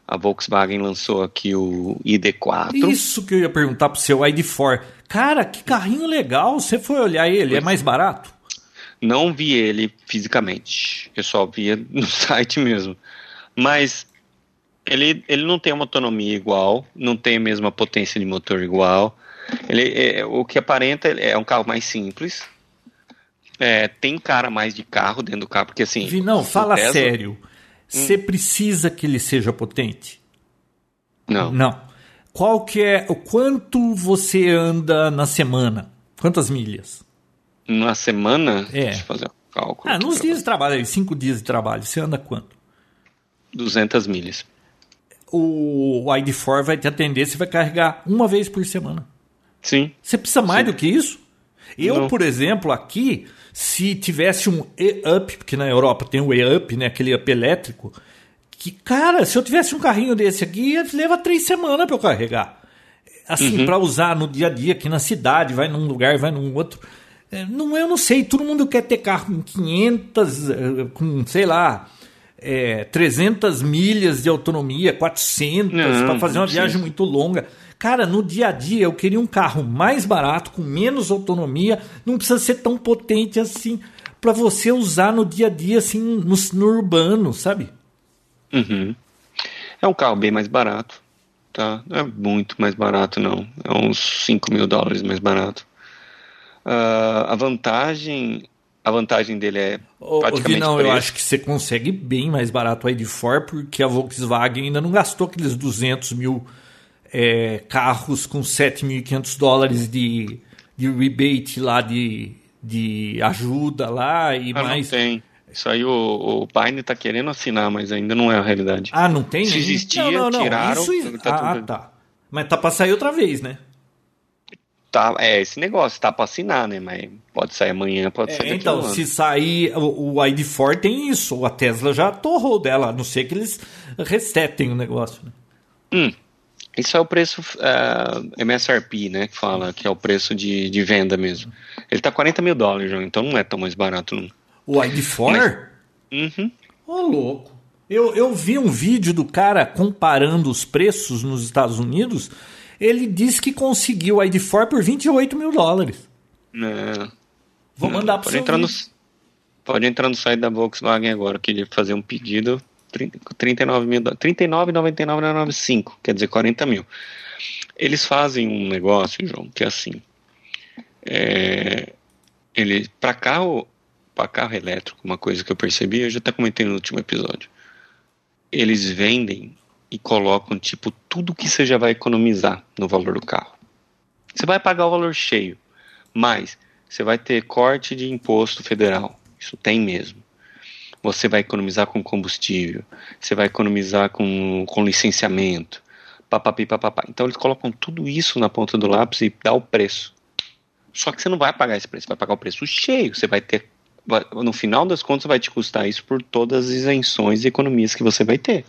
A Volkswagen lançou aqui o ID4. Isso que eu ia perguntar pro seu ID4. Cara, que carrinho legal. Você foi olhar ele, é mais barato? Não vi ele fisicamente. Eu só via (laughs) no site mesmo. Mas ele, ele não tem uma autonomia igual, não tem a mesma potência de motor igual. Ele, é, o que aparenta é um carro mais simples. É, tem cara mais de carro dentro do carro, porque assim. Vi, não, o fala Tesla- sério. Você precisa que ele seja potente? Não. Não. Qual que é o quanto você anda na semana? Quantas milhas? Na semana? É. Deixa eu fazer um cálculo. Ah, nos dias de trabalho, aí, cinco dias de trabalho, você anda quanto? 200 milhas. O ID4 vai te atender, você vai carregar uma vez por semana. Sim. Você precisa mais Sim. do que isso? Eu, Não. por exemplo, aqui, se tivesse um E-Up, porque na Europa tem o E-Up, né, aquele up elétrico, que, cara, se eu tivesse um carrinho desse aqui, leva três semanas para eu carregar. Assim, para usar no dia a dia aqui na cidade, vai num lugar, vai num outro. É, Não, eu não sei, todo mundo quer ter carro com 500, eh, com, sei lá, é, 300 milhas de autonomia, 400, Não, para fazer uma viagem muito longa. Cara, no dia a dia eu queria um carro mais barato, com menos autonomia, não precisa ser tão potente assim, para você usar no dia a dia, assim, no, no urbano, sabe? Uhum. É um carro bem mais barato, tá? Não é muito mais barato, não. É uns 5 mil dólares mais barato. Ah, a vantagem, a vantagem dele é praticamente preço. eu acho que você consegue bem mais barato o ID4 porque a Volkswagen ainda não gastou aqueles 200 mil é, carros com 7.500 dólares de, de rebate lá, de, de ajuda lá e Ah, mais... não tem. Isso aí o, o Pine tá querendo assinar, mas ainda não é a realidade. Ah, não tem? Se existia, não, não, não. tiraram, Isso, tá ah, tudo- tá. Mas tá pra sair outra vez, né? Tá, é esse negócio, tá pra assinar, né? Mas pode sair amanhã, pode sair É, daqui a então, um se sair o, o ID4 tem isso. A Tesla já torrou dela, a não ser que eles resetem o negócio. Né? Hum, isso é o preço ah, MSRP, né? Que fala que é o preço de, de venda mesmo. Ele tá 40 mil dólares, João, então não é tão mais barato, não. O ID4? Uhum. Ô, louco. Eu, eu vi um vídeo do cara comparando os preços nos Estados Unidos. Ele disse que conseguiu o ID4 por 28 mil dólares. Não. Vou Não, mandar para você. entrar no Pode entrar no site da Volkswagen agora, queria fazer um pedido 30 39 mil, dó- 39,99,95, quer dizer 40 mil. Eles fazem um negócio, João, que é assim, é, ele para carro, para carro elétrico, uma coisa que eu percebi, eu já até comentei no último episódio, eles vendem e colocam tipo tudo que você já vai economizar no valor do carro. Você vai pagar o valor cheio, mas você vai ter corte de imposto federal. Isso tem mesmo. Você vai economizar com combustível, você vai economizar com, com licenciamento, papapi, papapá. Então eles colocam tudo isso na ponta do lápis e dá o preço. Só que você não vai pagar esse preço, você vai pagar o preço cheio. Você vai ter, no final das contas, vai te custar isso por todas as isenções e economias que você vai ter.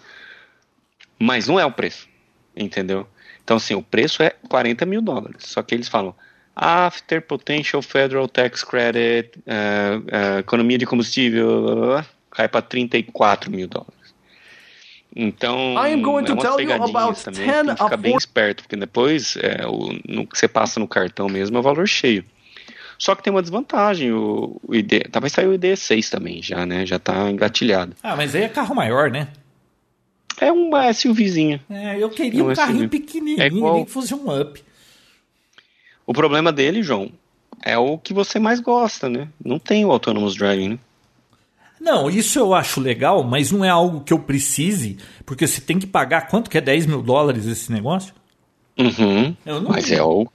Mas não é o preço, entendeu? Então, assim, o preço é 40 mil dólares. Só que eles falam after potential federal tax credit, eh, eh, economia de combustível, blá, blá, blá, cai para 34 mil dólares. Então, I am going é to umas tell you pegadinhas about também, 10 tem que ficar bem 40 esperto, porque depois é, o, no, que você passa no cartão mesmo é o valor cheio. Só que tem uma desvantagem, o, o ID, tá, vai sair o ID6 também já, né, já tá engatilhado. Ah, mas aí é carro maior, né? É uma SUVzinha. É, eu queria Não, um esse carrinho pequenininho, é igual- nem que fosse um up. O problema dele, João, é o que você mais gosta, né? Não tem o Autonomous Driving, né? Não, isso eu acho legal, mas não é algo que eu precise, porque você tem que pagar quanto que é 10 mil dólares esse negócio? Uhum. Eu não- Mas é o.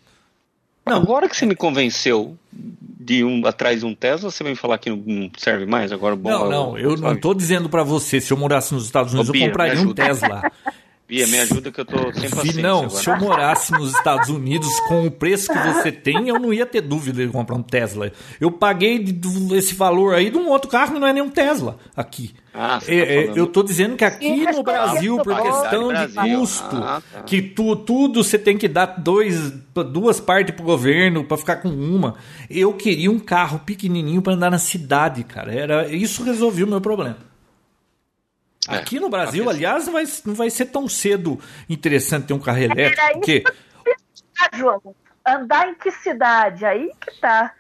Não. Agora que você me convenceu de um atrás de um Tesla, você vem falar que não, serve mais? Agora bom. Não, não, eu não tô dizendo pra você, se eu morasse nos Estados Unidos, eu compraria um. Tesla. (laughs) Bia, me ajuda que eu tô sem paciência não, agora. se eu morasse nos Estados Unidos com o preço que você (laughs) tem, eu não ia ter dúvida de comprar um Tesla. Eu paguei esse valor aí de um outro carro que não é nem um Tesla aqui. Ah, É, tá é, falando- eu tô dizendo que aqui Sim, no Brasil, por questão de custo, Ah, tá. que tu, tudo você tem que dar dois, duas partes pro governo para ficar com uma. Eu queria um carro pequenininho para andar na cidade, cara. Era isso resolveu o meu problema. É, Aqui no Brasil, tá aliás, não vai, não vai ser tão cedo interessante ter um carro elétrico, Era porque Ah, João, andar em que cidade? Aí que tá.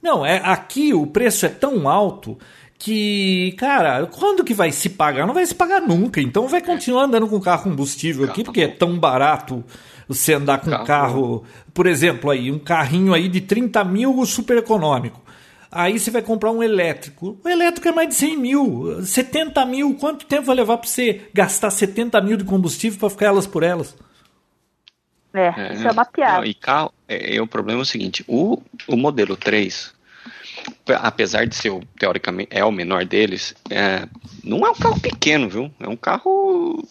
Não, é aqui o preço é tão alto que, cara, quando que vai se pagar? Não vai se pagar nunca. Então vai continuar andando com carro combustível aqui, porque é tão barato você andar com um Carro. carro, por exemplo, aí um carrinho aí de 30 mil super econômico. Aí você vai comprar um elétrico. O elétrico é mais de 100 mil, 70 mil. Quanto tempo vai levar para você gastar 70 mil de combustível para ficar elas por elas? É, isso é uma piada. Não, e carro, é, é, o problema é o seguinte, o, o modelo 3, apesar de ser, o, teoricamente, é o menor deles, é, não é um carro pequeno, viu? É um carro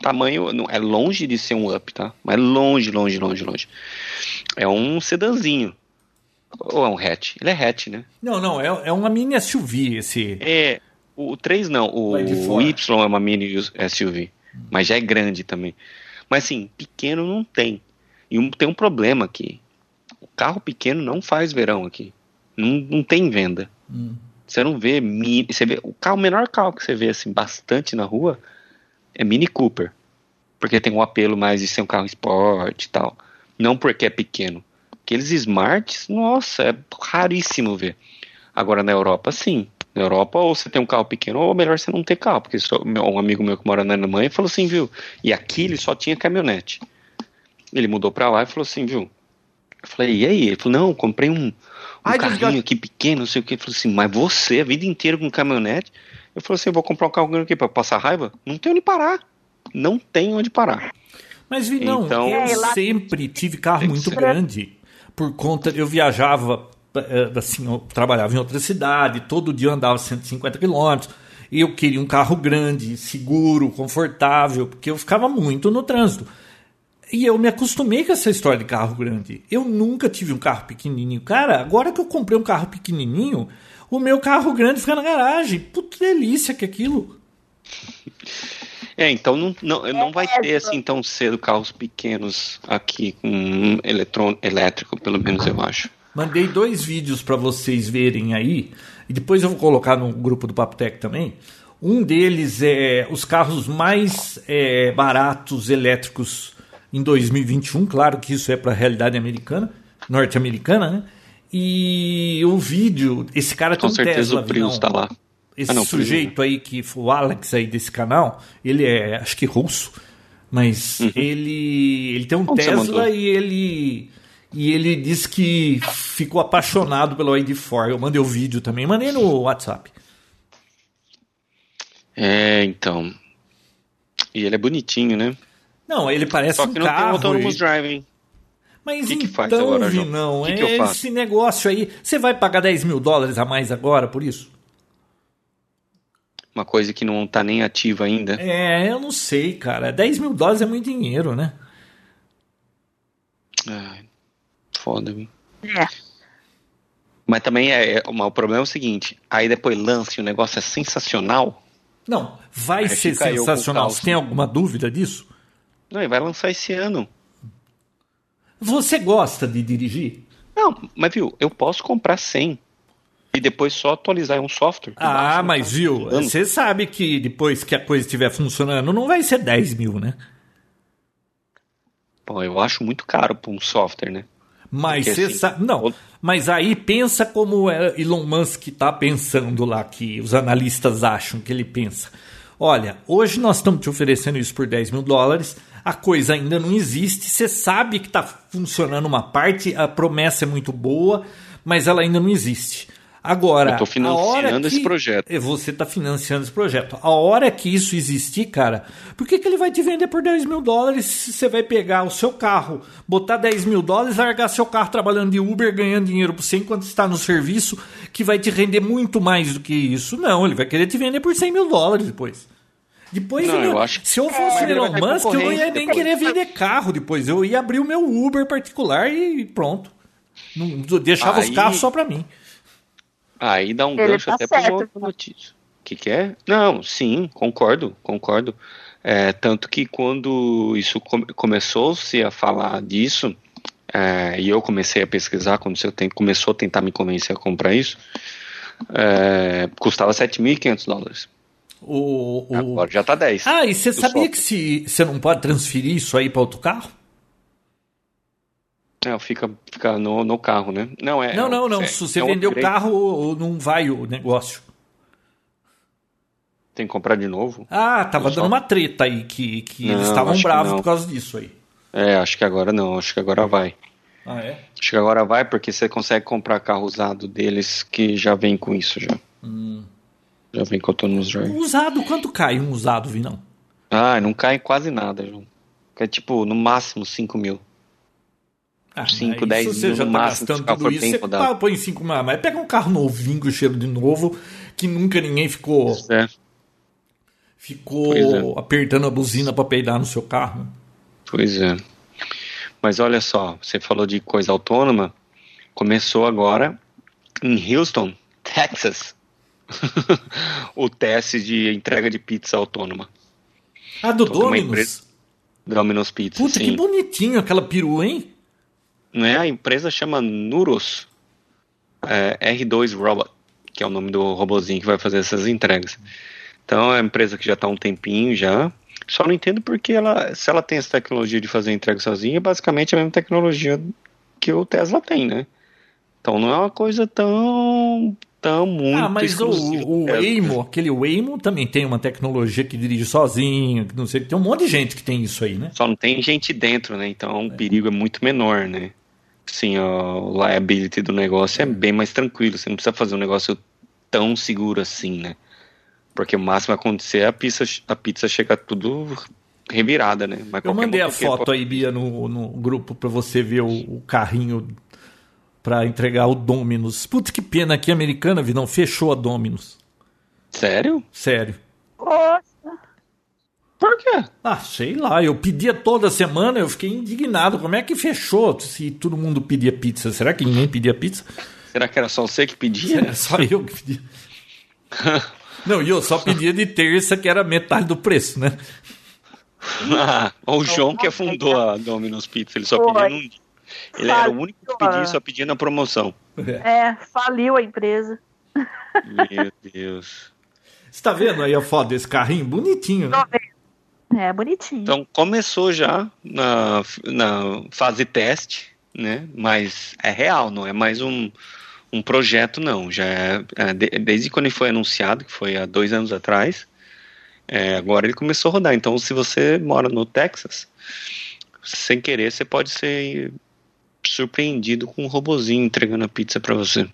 tamanho, não, é longe de ser um up, tá? Mas longe, longe, longe, longe. É um sedanzinho. Ou é um hatch? Ele é hatch, né? Não, não, é, é uma mini SUV esse. É, o 3 não, o, o Y é uma mini SUV, mas já é grande também. Mas assim, pequeno não tem. E um, tem um problema aqui. O carro pequeno não faz verão aqui. Não, não tem venda. Hum. Você não vê, você vê o carro o menor carro que você vê assim bastante na rua é Mini Cooper, porque tem um apelo mais de ser um carro esporte e tal. Não porque é pequeno. Aqueles smarts, nossa, é raríssimo ver. Agora na Europa, sim. Na Europa, ou você tem um carro pequeno, ou melhor você não ter carro. Porque um amigo meu que mora na Alemanha falou assim, viu? E aqui ele só tinha caminhonete. Ele mudou pra lá e falou assim, viu? Eu falei, e aí? Ele falou, não, comprei um, um Ai, carrinho aqui pequeno, não sei o que. Ele falou assim, mas você, a vida inteira com caminhonete? Eu falei assim, eu vou comprar um carro grande aqui pra passar raiva? Não tem onde parar. Não tem onde parar. Mas, não, então, eu sempre tive carro muito grande. Por conta, eu viajava, eh, assim, eu trabalhava em outra cidade, todo dia eu andava 150 quilômetros. E eu queria um carro grande, seguro, confortável, porque eu ficava muito no trânsito. E eu me acostumei com essa história de carro grande. Eu nunca tive um carro pequenininho. Cara, agora que eu comprei um carro pequenininho, o meu carro grande fica na garagem. Puta delícia que é aquilo. (laughs) É, então não, não, não vai ter assim tão cedo carros pequenos aqui com eletrônico, elétrico, pelo menos eu acho. Mandei dois vídeos para vocês verem aí, e depois eu vou colocar no grupo do Papo Tech também. Um deles é os carros mais é, baratos elétricos em 2021. Claro que isso é para a realidade americana, norte-americana, né? E o vídeo, esse cara Com certeza Tesla, o Prius está lá. Esse ah, não, sujeito aí que o Alex aí desse canal, ele é acho que russo, mas uhum. ele ele tem um Tesla e ele e ele diz que ficou apaixonado pelo ID4. Eu mandei o vídeo também, mandei no WhatsApp. É, então. E ele é bonitinho, né? Não, ele parece Só que um não carro. Tem autonomous driving. Mas que então, que Vinão, que é esse negócio aí. Você vai pagar 10 mil dólares a mais agora por isso? Uma coisa que não tá nem ativa ainda. É, eu não sei, cara. 10 mil dólares é muito dinheiro, né? Ai, foda, viu? É. Mas também é, é o problema é o seguinte: aí depois lance o negócio é sensacional. Não, vai ser sensacional. Você tem alguma dúvida disso? Não, ele vai lançar esse ano. Você gosta de dirigir? Não, mas viu, eu posso comprar 100 e depois só atualizar um software. Ah, mas viu, você sabe que depois que a coisa estiver funcionando, não vai ser 10 mil, né? Bom, eu acho muito caro para um software, né? Mas você assim, sabe. Não, mas aí pensa como Elon Musk está pensando lá, que os analistas acham que ele pensa. Olha, hoje nós estamos te oferecendo isso por 10 mil dólares a coisa ainda não existe, você sabe que está funcionando uma parte, a promessa é muito boa, mas ela ainda não existe. Agora, eu estou financiando esse projeto. É, você está financiando esse projeto. A hora que isso existir, cara, por que, que ele vai te vender por 10 mil dólares se você vai pegar o seu carro, botar 10 mil dólares, largar seu carro trabalhando de Uber, ganhando dinheiro por você enquanto está no serviço, que vai te render muito mais do que isso? Não, ele vai querer te vender por 100 mil dólares depois. Depois, não, eu, acho... se eu fosse o Elon Musk, eu não ia nem depois. querer vender carro depois. Eu ia abrir o meu Uber particular e pronto. Não, deixava aí, os carros só para mim. Aí dá um Ele gancho tá até para outra notícia. O que, que é? Não, sim, concordo, concordo. É, tanto que quando isso começou-se a falar disso, é, e eu comecei a pesquisar, quando você tem, começou a tentar me convencer a comprar isso, é, custava 7.500 dólares. O, o... Agora já tá 10. Ah, e você sabia que se você não pode transferir isso aí para outro carro? Não, fica, fica no, no carro, né? Não, é. Não, não, não. É, se você é vender o carro, não vai o negócio. Tem que comprar de novo? Ah, tava dando uma treta aí, que, que não, eles estavam bravos por causa disso aí. É, acho que agora não, acho que agora vai. Ah, é? Acho que agora vai, porque você consegue comprar carro usado deles que já vem com isso já. Hum. Já vem com Autonomous Drive. Usado, quanto cai um usado, Vinão? Ah, não cai quase nada, João. É tipo, no máximo 5 mil. Ah, 5, 10 mil você já tá máximo. Gastando tudo isso, você rodado. põe 5 mais. Mas pega um carro novinho com cheiro de novo, que nunca ninguém ficou. É. Ficou é. apertando a buzina para peidar no seu carro. Pois é. Mas olha só, você falou de coisa autônoma. Começou agora em Houston, (laughs) Texas, (laughs) o teste de entrega de pizza autônoma. Ah, do Domino's? Domino's Pizza, Puta, sim. que bonitinho aquela perua, hein? Né, a empresa chama Nuros é, R2 Robot, que é o nome do robozinho que vai fazer essas entregas. Então é uma empresa que já está há um tempinho já. Só não entendo porque ela, se ela tem essa tecnologia de fazer entrega sozinha, basicamente é a mesma tecnologia que o Tesla tem, né? Então não é uma coisa tão tão muito Ah, mas o, o Waymo, aquele Waymo também tem uma tecnologia que dirige sozinho, não sei, tem um monte de gente que tem isso aí, né? Só não tem gente dentro, né? Então o perigo é muito menor, né? Sim, o liability do negócio é bem mais tranquilo, você não precisa fazer um negócio tão seguro assim, né? Porque o máximo a acontecer é a pizza, a pizza chegar tudo revirada, né? Mas Eu mandei a foto aí, Bia, no, no grupo para você ver o, o carrinho para entregar o Dominus. Putz, que pena que a americana, não fechou a Dominus. Sério? Sério. Por quê? Ah, sei lá, eu pedia toda semana, eu fiquei indignado. Como é que fechou se todo mundo pedia pizza? Será que ninguém pedia pizza? Será que era só você que pedia? Era só eu que pedia. (laughs) Não, e eu só pedia de terça, que era metade do preço, né? Ah, o João que afundou a Domino's Pizza, ele só pedia num dia. Ele faliu, era o único que pedia, só pedia na promoção. É, faliu a empresa. Meu Deus. Você tá vendo aí a foto desse carrinho? Bonitinho, né? É, bonitinho. Então começou já na, na fase teste, né? Mas é real, não é mais um, um projeto, não. Já é, é desde quando ele foi anunciado, que foi há dois anos atrás, é, agora ele começou a rodar. Então, se você mora no Texas, sem querer, você pode ser surpreendido com um robozinho entregando a pizza para você.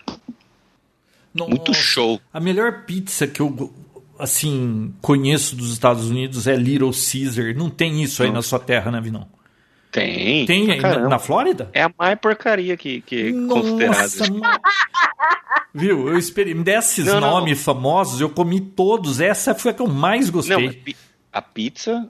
Nossa, Muito show. A melhor pizza que eu assim conheço dos Estados Unidos é Little Caesar. Não tem isso aí Não. na sua terra, né, Vinão? Tem. Tem aí na, na, Flórida? É a mais porcaria que, que é considerada. (laughs) Viu? Eu esperei. Desses não, nomes não. famosos, eu comi todos. Essa foi a que eu mais gostei. Não, a pizza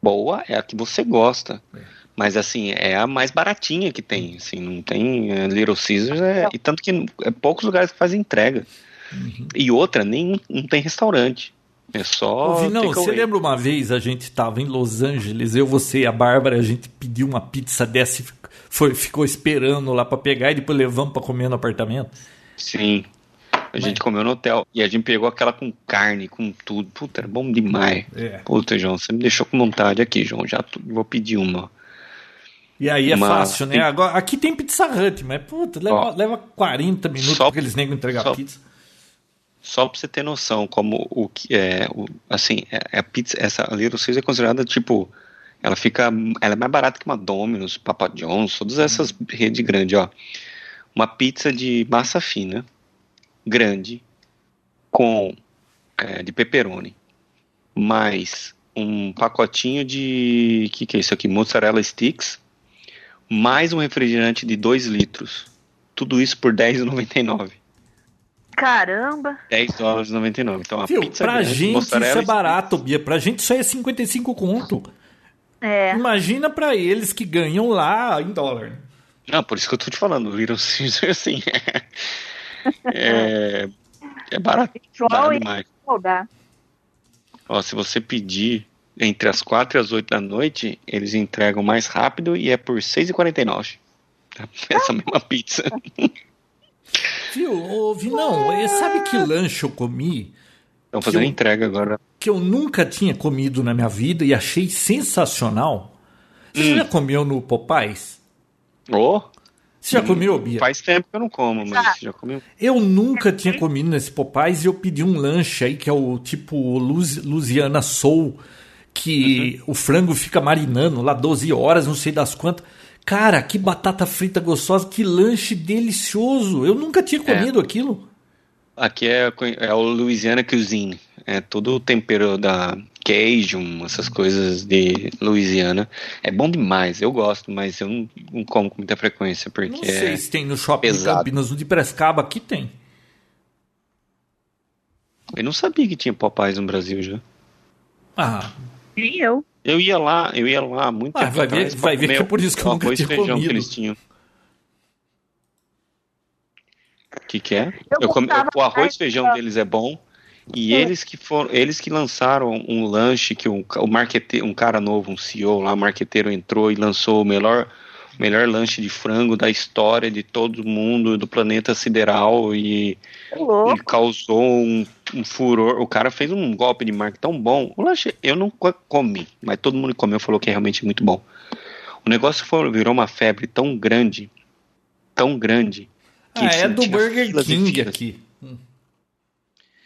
boa é a que você gosta. É. Mas assim, é a mais baratinha que tem. Assim, não tem é, Little Caesars, é, e tanto que é poucos lugares que fazem entrega. Uhum. E outra, nem não tem restaurante. É só. Não, você lembra uma vez a gente estava em Los Angeles, eu, você e a Bárbara, a gente pediu uma pizza dessa e foi, ficou esperando lá para pegar e depois levamos para comer no apartamento? Sim. A Mas... gente comeu no hotel e a gente pegou aquela com carne, com tudo. Puta, era bom demais. É. Puta, João, você me deixou com vontade aqui, João. Já vou pedir uma. E aí é uma... fácil, né? Agora, aqui tem Pizza Hut, mas puta, leva, Ó, leva 40 minutos só, porque eles negam entregar só, pizza. Só pra você ter noção, como o que é, o, assim, é, é a pizza, essa Little Caesar é considerada tipo, ela fica, ela é mais barata que uma Domino's, Papa John's, todas essas uhum. redes grandes, ó. Uma pizza de massa fina, grande, com é, de pepperoni, mais um pacotinho de que que é isso aqui, mozzarella sticks mais um refrigerante de 2 litros. Tudo isso por R$10,99. Caramba! 10 dólares 99. Então a Viu, pizza pra grande, gente isso é barato, Bia. Pra gente isso aí é 55 conto. É. Imagina pra eles que ganham lá em dólar. Não, por isso que eu tô te falando. Little Caesar, (laughs) assim, é, é barato. barato demais. Ó, se você pedir entre as 4 e as 8 da noite, eles entregam mais rápido e é por R$ 6,49. (laughs) Essa mesma pizza. (laughs) Viu, ô, Vinão, é, sabe que lanche eu comi? Estão fazendo eu, entrega agora. Que eu nunca tinha comido na minha vida e achei sensacional. Você hum. já comeu no Popais? Oh. Você já comeu, Bia? Faz tempo que eu não como, mas já comi. Eu nunca tinha comido nesse Popais e eu pedi um lanche aí que é o tipo Luz, Lusiana Soul que uhum. o frango fica marinando lá 12 horas, não sei das quantas. Cara, que batata frita gostosa, que lanche delicioso. Eu nunca tinha é. comido é. aquilo. Aqui é, é o Louisiana Cuisine. É todo o tempero da Cajun, essas coisas de Louisiana. É bom demais, eu gosto, mas eu não, não como com muita frequência, porque Não sei é se tem no shopping pesado. de Campinas, no de Prescaba, aqui tem. Eu não sabia que tinha Popeyes no Brasil já. Ah, Nem eu. Eu ia lá, eu ia lá muito Ah, tempo vai ver- vai ver que é por isso que eu o nunca arroz e tinha feijão comido. que eles tinham. O que, que é? Eu Eu come- o arroz e feijão deles é bom. E Sim. eles que foram, eles que lançaram um lanche que um, o marquete, um cara novo, um CEO lá, marqueteiro entrou e lançou o melhor, melhor lanche de frango da história de todo mundo, do planeta sideral e É louco. e causou um, um furor. O cara fez um golpe de marketing tão bom. O lanche eu não co- comi, mas todo mundo que comeu falou que é realmente muito bom. O negócio foi, virou uma febre tão grande, tão grande. que, ah é do Burger King aqui.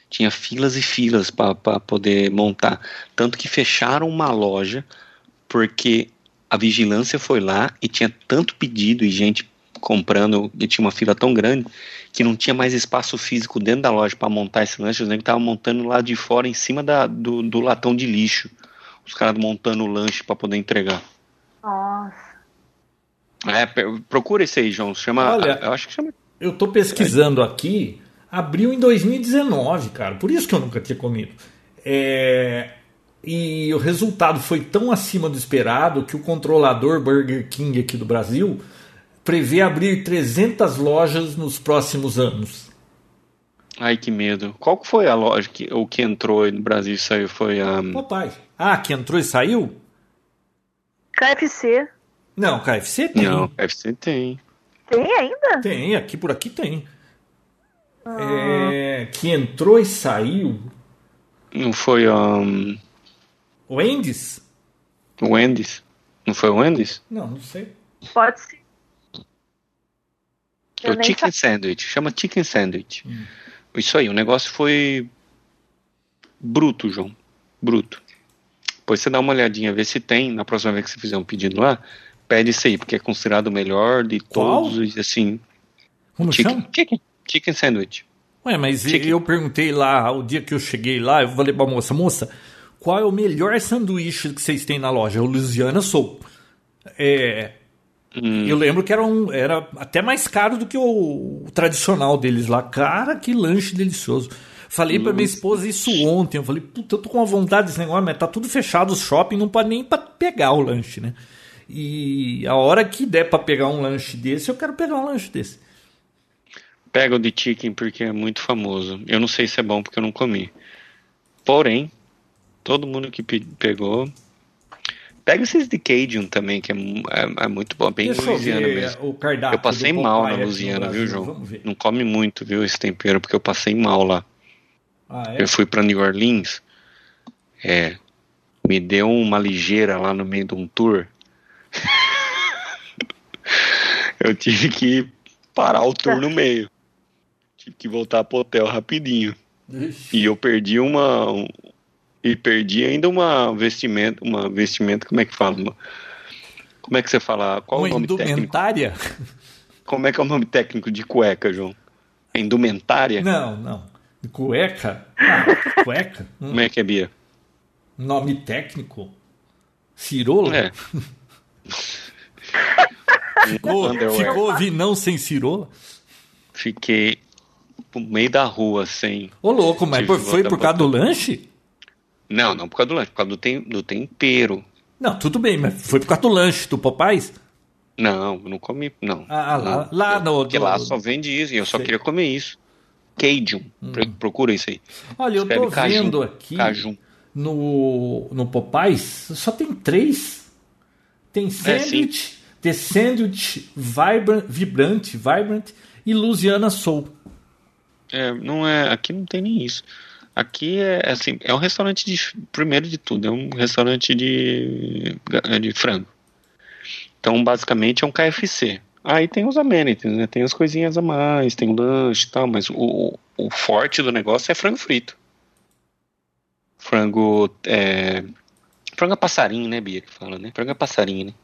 Tinha filas e filas para poder montar. Tanto que fecharam uma loja porque a vigilância foi lá e tinha tanto pedido e gente comprando e tinha uma fila tão grande que não tinha mais espaço físico dentro da loja para montar esse lanche. Os negros estavam montando lá de fora em cima da, do, do latão de lixo. Os caras montando o lanche para poder entregar. Nossa. É, procura esse aí, João. Chama, Olha- eu acho que chama. Eu tô pesquisando aqui, abriu em 2019, cara. Por isso que eu nunca tinha comido. É, E o resultado foi tão acima do esperado que o controlador Burger King aqui do Brasil prevê abrir 300 lojas nos próximos anos. Ai, que medo. Qual foi a loja que o que entrou no Brasil e saiu? Foi a. Papai. Ah, que entrou e saiu? KFC. Não, KFC tem. Não, KFC tem. Tem ainda? Tem, aqui por aqui tem. É, que entrou e saiu. Não foi um, O Wendy's? o Wendy's? Não foi o Wendy's? Não, não sei. Pode ser. É Eu o Chicken Sandwich. Chama Chicken Sandwich. Hum. Isso aí, o negócio foi bruto, João. Bruto. Depois você dá uma olhadinha, vê se tem. Na próxima vez que você fizer um pedido lá, pede isso aí, porque é considerado o melhor de Qual? todos. Assim, Como chicken, chama? chicken, chicken Sandwich. Ué, mas Chicken. eu perguntei lá, o dia que eu cheguei lá, eu falei pra moça, moça, qual é o melhor sanduíche que vocês têm na loja? O Louisiana Soul. É, Hum. Eu lembro que era, um, era até mais caro do que o, o tradicional deles lá. Cara, que lanche delicioso. Falei pra minha esposa isso ontem. Eu falei, puta, eu tô com uma vontade desse negócio, mas tá tudo fechado, os shopping não pode nem pra pegar o lanche, né? E a hora que der pra pegar um lanche desse, eu quero pegar um lanche desse. Pega o de chicken porque é muito famoso. Eu não sei se é bom porque eu não comi. Porém, todo mundo que pe- pegou. Pega esses de Cajun também, que é, é- é muito bom, bem Deixa Louisiana ver mesmo. o cardápio. Eu passei mal na Louisiana, viu, João? Não come muito, viu, esse tempero, porque eu passei mal lá. Ah, é? Eu fui pra New Orleans, é, me deu uma ligeira lá no meio de um tour. (laughs) eu tive que parar o tour no meio. Tive que voltar pro hotel rapidinho. Ixi. E eu perdi uma. E perdi ainda uma vestimenta. Uma vestimenta, como é que fala? Uma- como é que você fala? Qual Uma o nome técnico? indumentária? Como é que é o nome técnico de cueca, João? É indumentária? Não, não. Cueca? Ah, cueca? Hum, (laughs) Como é que é, Bia? Nome técnico? Cirola? É. Ficou, (laughs) ficou vinão sem cirola? Fiquei no meio da rua sem. Ô louco, mas por- foi botar por causa do lanche? Não, não por causa do lanche, por causa do, tem, do tempero. Não, tudo bem, mas foi por causa do lanche do Popeyes? Não, eu não comi, não. Ah, lá- Não. lá Eu- no- Porque no- lá só vende isso e eu só Sei. Hum. queria comer isso. Cajun. Pro- Procura isso aí. Olha, eu Escreve tô caju, vendo aqui caju. no, no Popeyes, só tem três. Tem Sandwich, The Sandwich Vibrant, Vibrante, Vibrant e Louisiana Soul. É, não é, aqui não tem nem isso. Aqui é assim, é um restaurante de primeiro de tudo, é um restaurante de de frango. Então, basicamente é um KFC. Aí tem os amenities, né? Tem as coisinhas a mais, tem o lanche e tal, mas o, o, forte do negócio é frango frito. Frango é, frango a passarinho, né, Bia, que fala, né? Frango a passarinho, né?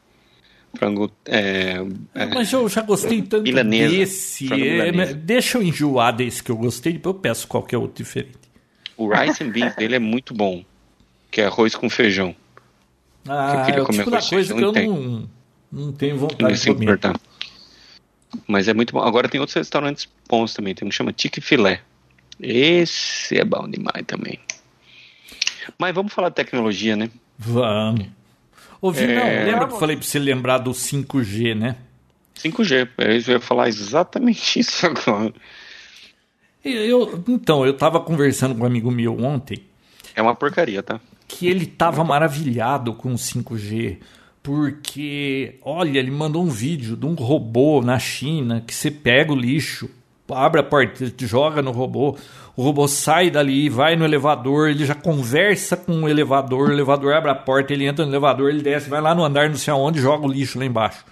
Frango é, é, Mas eu já gostei tanto Milanesa, desse. é, deixa eu enjoar desse que eu gostei, depois eu peço qualquer outro diferente. O rice and beans dele é muito bom. que é arroz com feijão. Ah, é o tipo da coisa que eu não, não tenho vontade de comer. Importar. Mas é muito bom. Agora tem outros restaurantes bons também. Tem um que chama Tique Filé. Esse é bom demais também. Mas vamos falar de tecnologia, né? Vamos. Ouvi, é... não, lembra que eu falei para você lembrar do 5G, né? 5G, eu ia falar exatamente (laughs) isso agora. Eu, então, eu estava conversando com um amigo meu ontem. É uma porcaria, tá? Que ele estava maravilhado com o 5G. Porque, olha, ele mandou um vídeo de um robô na China que você pega o lixo, abre a porta, joga no robô, o robô sai dali, vai no elevador, ele já conversa com o elevador, o elevador abre a porta, ele entra no elevador, ele desce, vai lá no andar, não sei aonde, joga o lixo lá embaixo.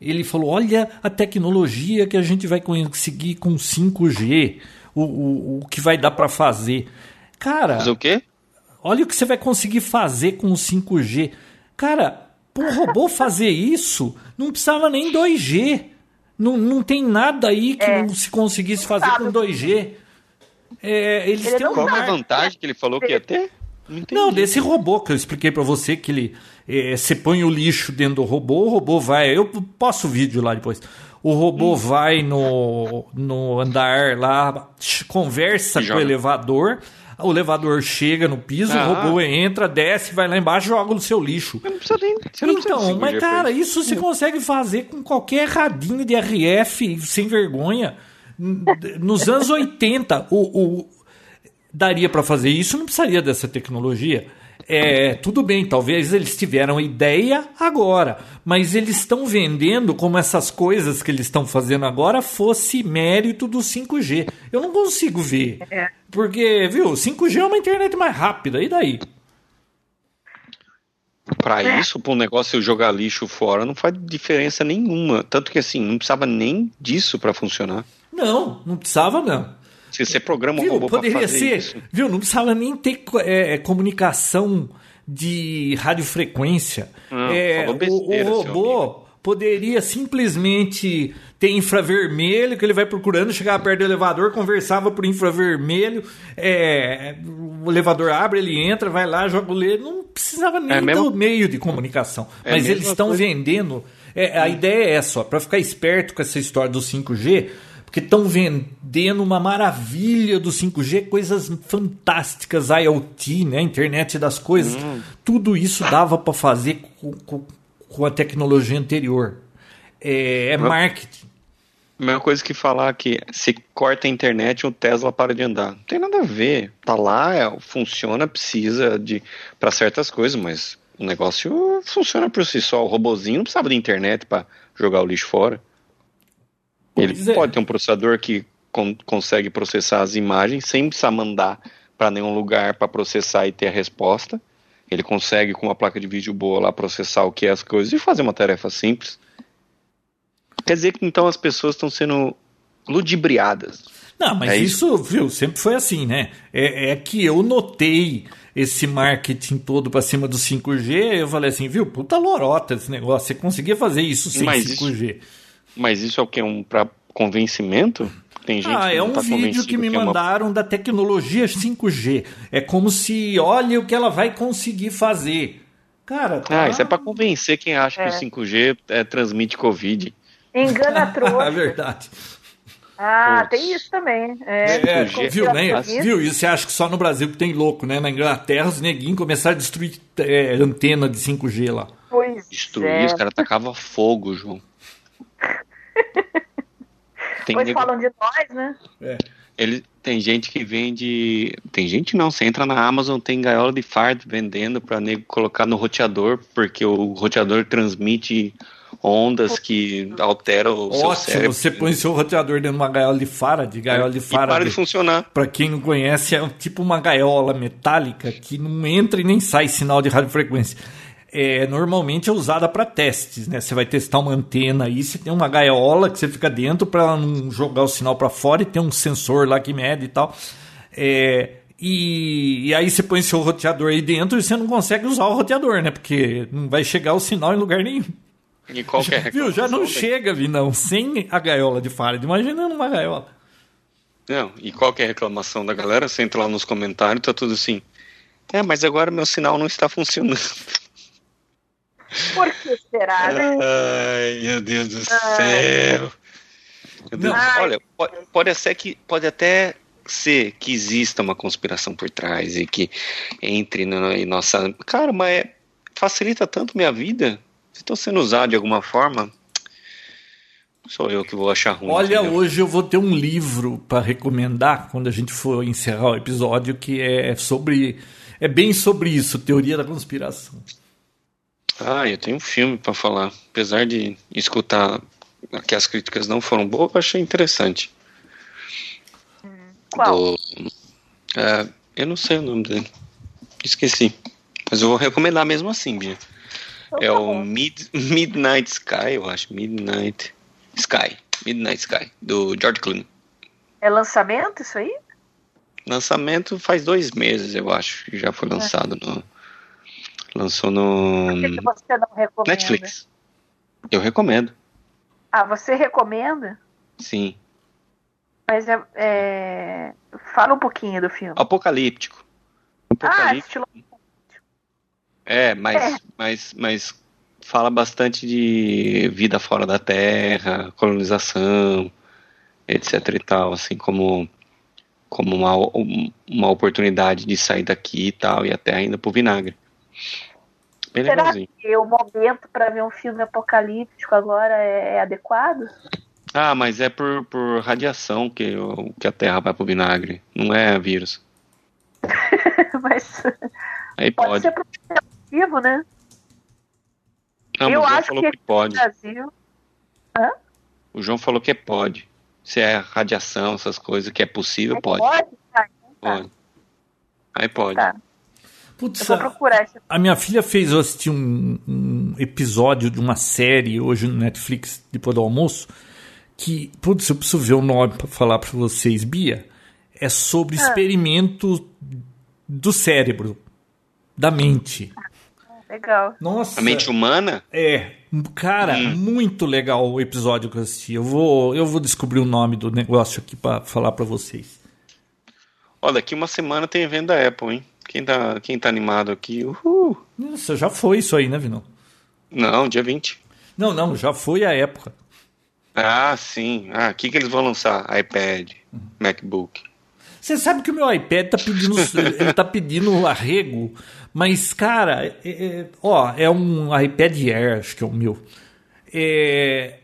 Ele falou: Olha a tecnologia que a gente vai conseguir com 5G, o, o, o que vai dar para fazer. Cara. Mas o quê? Olha o que você vai conseguir fazer com o 5G. Cara, para um robô fazer isso, não precisava nem 2G. Não, não tem nada aí que é. não se conseguisse fazer com 2G. É, eles ele têm Qual é a vantagem que ele falou que ia ter? Não, não, desse robô que eu expliquei para você que ele é, você põe o lixo dentro do robô, o robô vai. Eu posto o vídeo lá depois. O robô hum. vai no, no andar lá, conversa com o elevador. O elevador chega no piso, ah. o robô entra, desce, vai lá embaixo joga no seu lixo. Não precisa nem, não então, precisa mas cara, isso você consegue fazer com qualquer radinho de RF sem vergonha. Nos anos 80, o, o daria para fazer isso, não precisaria dessa tecnologia. É, tudo bem, talvez eles tiveram ideia agora, mas eles estão vendendo como essas coisas que eles estão fazendo agora fosse mérito do 5G. Eu não consigo ver. É. Porque, viu, 5G é uma internet mais rápida, e daí? Para é. isso, para um negócio jogar lixo fora, não faz diferença nenhuma. Tanto que assim, não precisava nem disso para funcionar. Não, não precisava não. Se você programa um viu, robô poderia fazer ser, isso. Viu, não precisava nem ter é, é comunicação de radiofrequência. Não, é, besteira, o, o robô poderia simplesmente ter infravermelho, que ele vai procurando, chegava perto do elevador, conversava por infravermelho, é, o elevador abre, ele entra, vai lá, joga o leite, não precisava nem é mesmo? do meio de comunicação. É Mas eles estão vendendo, é, a ideia é essa, para ficar esperto com essa história do 5G, porque estão vendendo uma maravilha do 5G, coisas fantásticas, IoT, né, internet das coisas. Hum. Tudo isso dava para fazer com, com, com, a tecnologia anterior. É, é marketing. Mesma coisa que falar que se corta a internet o Tesla para de andar. Não tem nada a ver. Tá lá, é, funciona, precisa de para certas coisas, mas o negócio funciona por si só. O robozinho não precisava de internet para jogar o lixo fora. Ele é. pode ter um processador que con consegue processar as imagens sem precisar mandar para nenhum lugar para processar e ter a resposta. Ele consegue, com uma placa de vídeo boa lá, processar o que é as coisas e fazer uma tarefa simples. Quer dizer que então as pessoas estão sendo ludibriadas. Não, mas é isso, isso, viu, sempre foi assim, né? É, é que eu notei esse marketing todo para cima do 5G, eu falei assim, viu, puta lorota esse negócio, você conseguia fazer isso sem mas 5G. Isso, mas isso é o que? Um para convencimento? Tem gente ah, que é um tá vídeo que me que mandaram é uma... da tecnologia 5G. É como se olha o que ela vai conseguir fazer. Cara, tá... Ah, isso é para convencer quem acha é. que o 5G é, transmite Covid. Engana a (laughs) trouxa. é verdade. Ah, Puts. tem isso também. É, é, viu, né? Viu? E você acha que só no Brasil que tem louco, né? Na Inglaterra, os neguinhos começaram a destruir é, antena de 5G lá. Pois Destruir, é. os caras tacavam fogo, João. Tem pois nego... falam de nós, né? É. Ele, tem gente que vende. Tem gente não, você entra na Amazon, tem gaiola de fardo vendendo para nego colocar no roteador, porque o roteador transmite ondas que alteram o Ótimo, seu cérebro. Você põe seu roteador dentro de uma gaiola de Faraday, gaiola de Faraday. para de funcionar. Para quem não conhece, é tipo uma gaiola metálica que não entra e nem sai sinal de radiofrequência é, normalmente é usada para testes, né? Você vai testar uma antena aí, você tem uma gaiola que você fica dentro para não jogar o sinal para fora e tem um sensor lá que mede e tal. É, e, e, aí você põe seu roteador aí dentro e você não consegue usar o roteador, né? Porque não vai chegar o sinal em lugar nenhum. E qualquer já, (laughs) Viu? Já não chega, vi não, sem a gaiola de Faraday. Imagina uma gaiola. Não, e qualquer reclamação da galera, você entra lá nos comentários, tá tudo assim. É, mas agora meu sinal não está funcionando. Por que será, né? Ai, meu Deus do céu. Meu Deus. Olha, pode, pode, ser que, pode até ser que exista uma conspiração por trás e que entre no, em nossa. Cara, mas é, facilita tanto minha vida. Se estou sendo usado de alguma forma, sou eu que vou achar ruim. Olha, entendeu? hoje eu vou ter um livro para recomendar quando a gente for encerrar o episódio que é sobre. É bem sobre isso, teoria da conspiração. Ah, eu tenho um filme para falar. Apesar de escutar que as críticas não foram boas, eu achei interessante. Qual? Do, é, eu não sei o nome dele. Esqueci. Mas eu vou recomendar mesmo assim, Bia. Então, é tá o Mid, Midnight Sky, eu acho. Midnight Sky. Midnight Sky, do George Clooney. É lançamento isso aí? Lançamento faz dois meses, eu acho, que já foi lançado é. no. Lançou no. Por que você não recomenda? Netflix. Eu recomendo. Ah, você recomenda? Sim. Mas é, é, Fala um pouquinho do filme. Apocalíptico. Apocalíptico. Ah, estilo. É, mas, é. Mas, mas fala bastante de vida fora da Terra, colonização, etc e tal, assim como como uma, uma oportunidade de sair daqui e tal, e até ainda pro vinagre. Bem Será legalzinho. que o momento para ver um filme apocalíptico agora é, é adequado? Ah, mas é por, por radiação que, que a Terra vai pro vinagre, não é vírus. (laughs) mas Aí pode, pode. ser positivo, né? Não, Eu acho que, que pode. Brasil... Hã? O João falou que pode. Se é radiação, essas coisas, que é possível, pode. Pode? Tá, então tá. Aí pode. Tá. Putz, eu vou procurar essa... A minha filha fez eu assistir um, um, episódio de uma série hoje no Netflix, depois do almoço, que, putz, eu preciso ver o nome para falar para vocês, Bia. É sobre ah. experimento do cérebro, da mente. Legal. Nossa. A mente humana? É. Cara, hum. muito legal o episódio que eu assisti. Eu vou, eu vou descobrir o nome do negócio aqui para falar para vocês. Olha, daqui uma semana tem evento da Apple, hein? Quem tá, quem tá animado aqui? Uhul. Nossa, já foi isso aí, né, Vinão? Não, dia 20. Não, não, já foi a época. Ah, sim. Ah, o que, que eles vão lançar? iPad, uhum. MacBook. Você sabe que o meu iPad tá pedindo, (laughs) ele tá pedindo arrego, mas, cara, é, é, ó, é um iPad Air, acho que é o meu. É,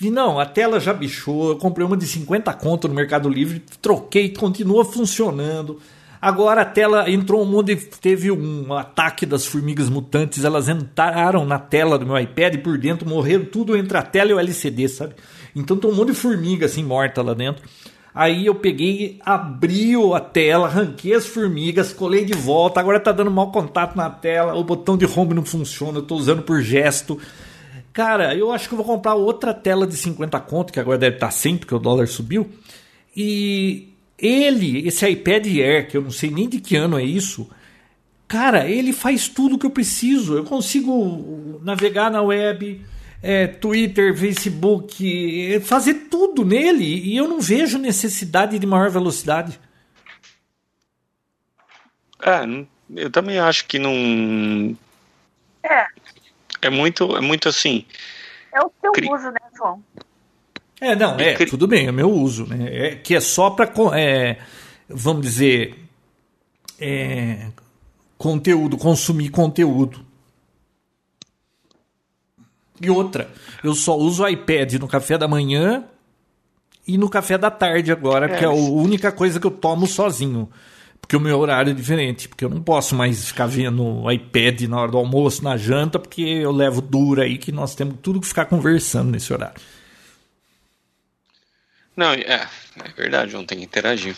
não, a tela já bichou, eu comprei uma de 50 conto no Mercado Livre, troquei, continua funcionando. Agora a tela entrou um mundo teve um ataque das formigas mutantes, elas entraram na tela do meu iPad e por dentro morreram tudo entre a tela e o LCD, sabe? Então tem um monte de formiga assim morta lá dentro. Aí eu peguei, abri a tela, arranquei as formigas, colei de volta. Agora tá dando mau contato na tela, o botão de home não funciona, eu tô usando por gesto. Cara, eu acho que eu vou comprar outra tela de 50 conto, que agora deve estar tá 100 porque o dólar subiu. E ele, esse iPad Air, que eu não sei nem de que ano é isso, cara, ele faz tudo que eu preciso. Eu consigo navegar na web, é, Twitter, Facebook, é, fazer tudo nele e eu não vejo necessidade de maior velocidade. É, eu também acho que não. É. É muito, é muito assim. É o seu cri... uso, né, João? É, não, é, tudo bem, é meu uso, né? É, que é só para, é, vamos dizer, é, conteúdo, consumir conteúdo. E outra, eu só uso o iPad no café da manhã e no café da tarde agora, é. que é a única coisa que eu tomo sozinho. Porque o meu horário é diferente, porque eu não posso mais ficar vendo o iPad na hora do almoço, na janta, porque eu levo dura aí que nós temos tudo que ficar conversando nesse horário. Não, é, é verdade, não tem que interagir.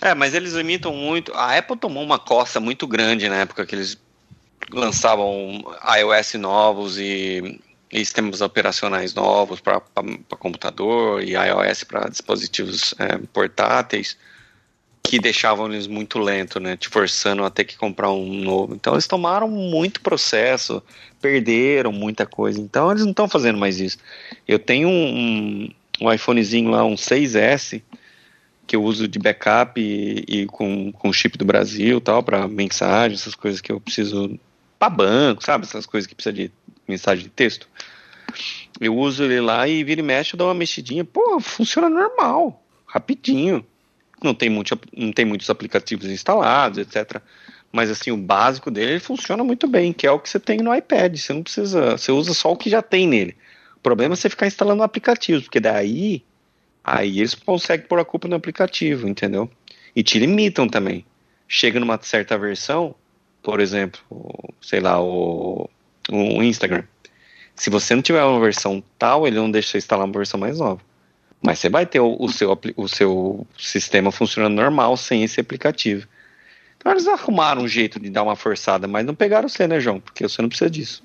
É, mas eles imitam muito. A Apple tomou uma coça muito grande na época que eles lançavam iOS novos e, e sistemas operacionais novos para computador e iOS para dispositivos é, portáteis que deixavam eles muito lento, né? Te forçando a ter que comprar um novo. Então eles tomaram muito processo, perderam muita coisa. Então eles não estão fazendo mais isso. Eu tenho um, um iPhonezinho lá, um 6S, que eu uso de backup e, e com, com chip do Brasil tal, para mensagem, essas coisas que eu preciso para banco, sabe? Essas coisas que precisa de mensagem de texto. Eu uso ele lá e vira e mexe, eu dou uma mexidinha. Pô, funciona normal, rapidinho. Não tem, muito, não tem muitos aplicativos instalados, etc. Mas assim, o básico dele ele funciona muito bem, que é o que você tem no iPad. Você não precisa. Você usa só o que já tem nele. Problema é você ficar instalando aplicativos, porque daí Aí eles conseguem pôr a culpa no aplicativo, entendeu? E te limitam também. Chega numa certa versão, por exemplo, sei lá, o, o Instagram. Se você não tiver uma versão tal, ele não deixa você instalar uma versão mais nova. Mas você vai ter o, o, seu, o seu sistema funcionando normal sem esse aplicativo. Então eles arrumaram um jeito de dar uma forçada, mas não pegaram você, né, João? Porque você não precisa disso.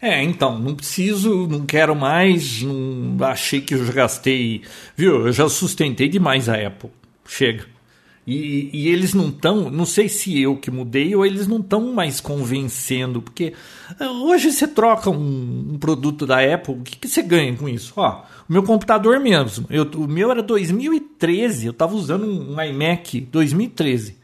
É, então, não preciso, não quero mais, não achei que eu já gastei, viu? Eu já sustentei demais a Apple. Chega. E, e eles não estão, não sei se eu que mudei ou eles não estão mais convencendo, porque eh, hoje você troca um, um produto da Apple, o que, que, você ganha com isso? Ó, o meu computador mesmo, eu, o meu era 2013, eu estava usando um iMac 2013.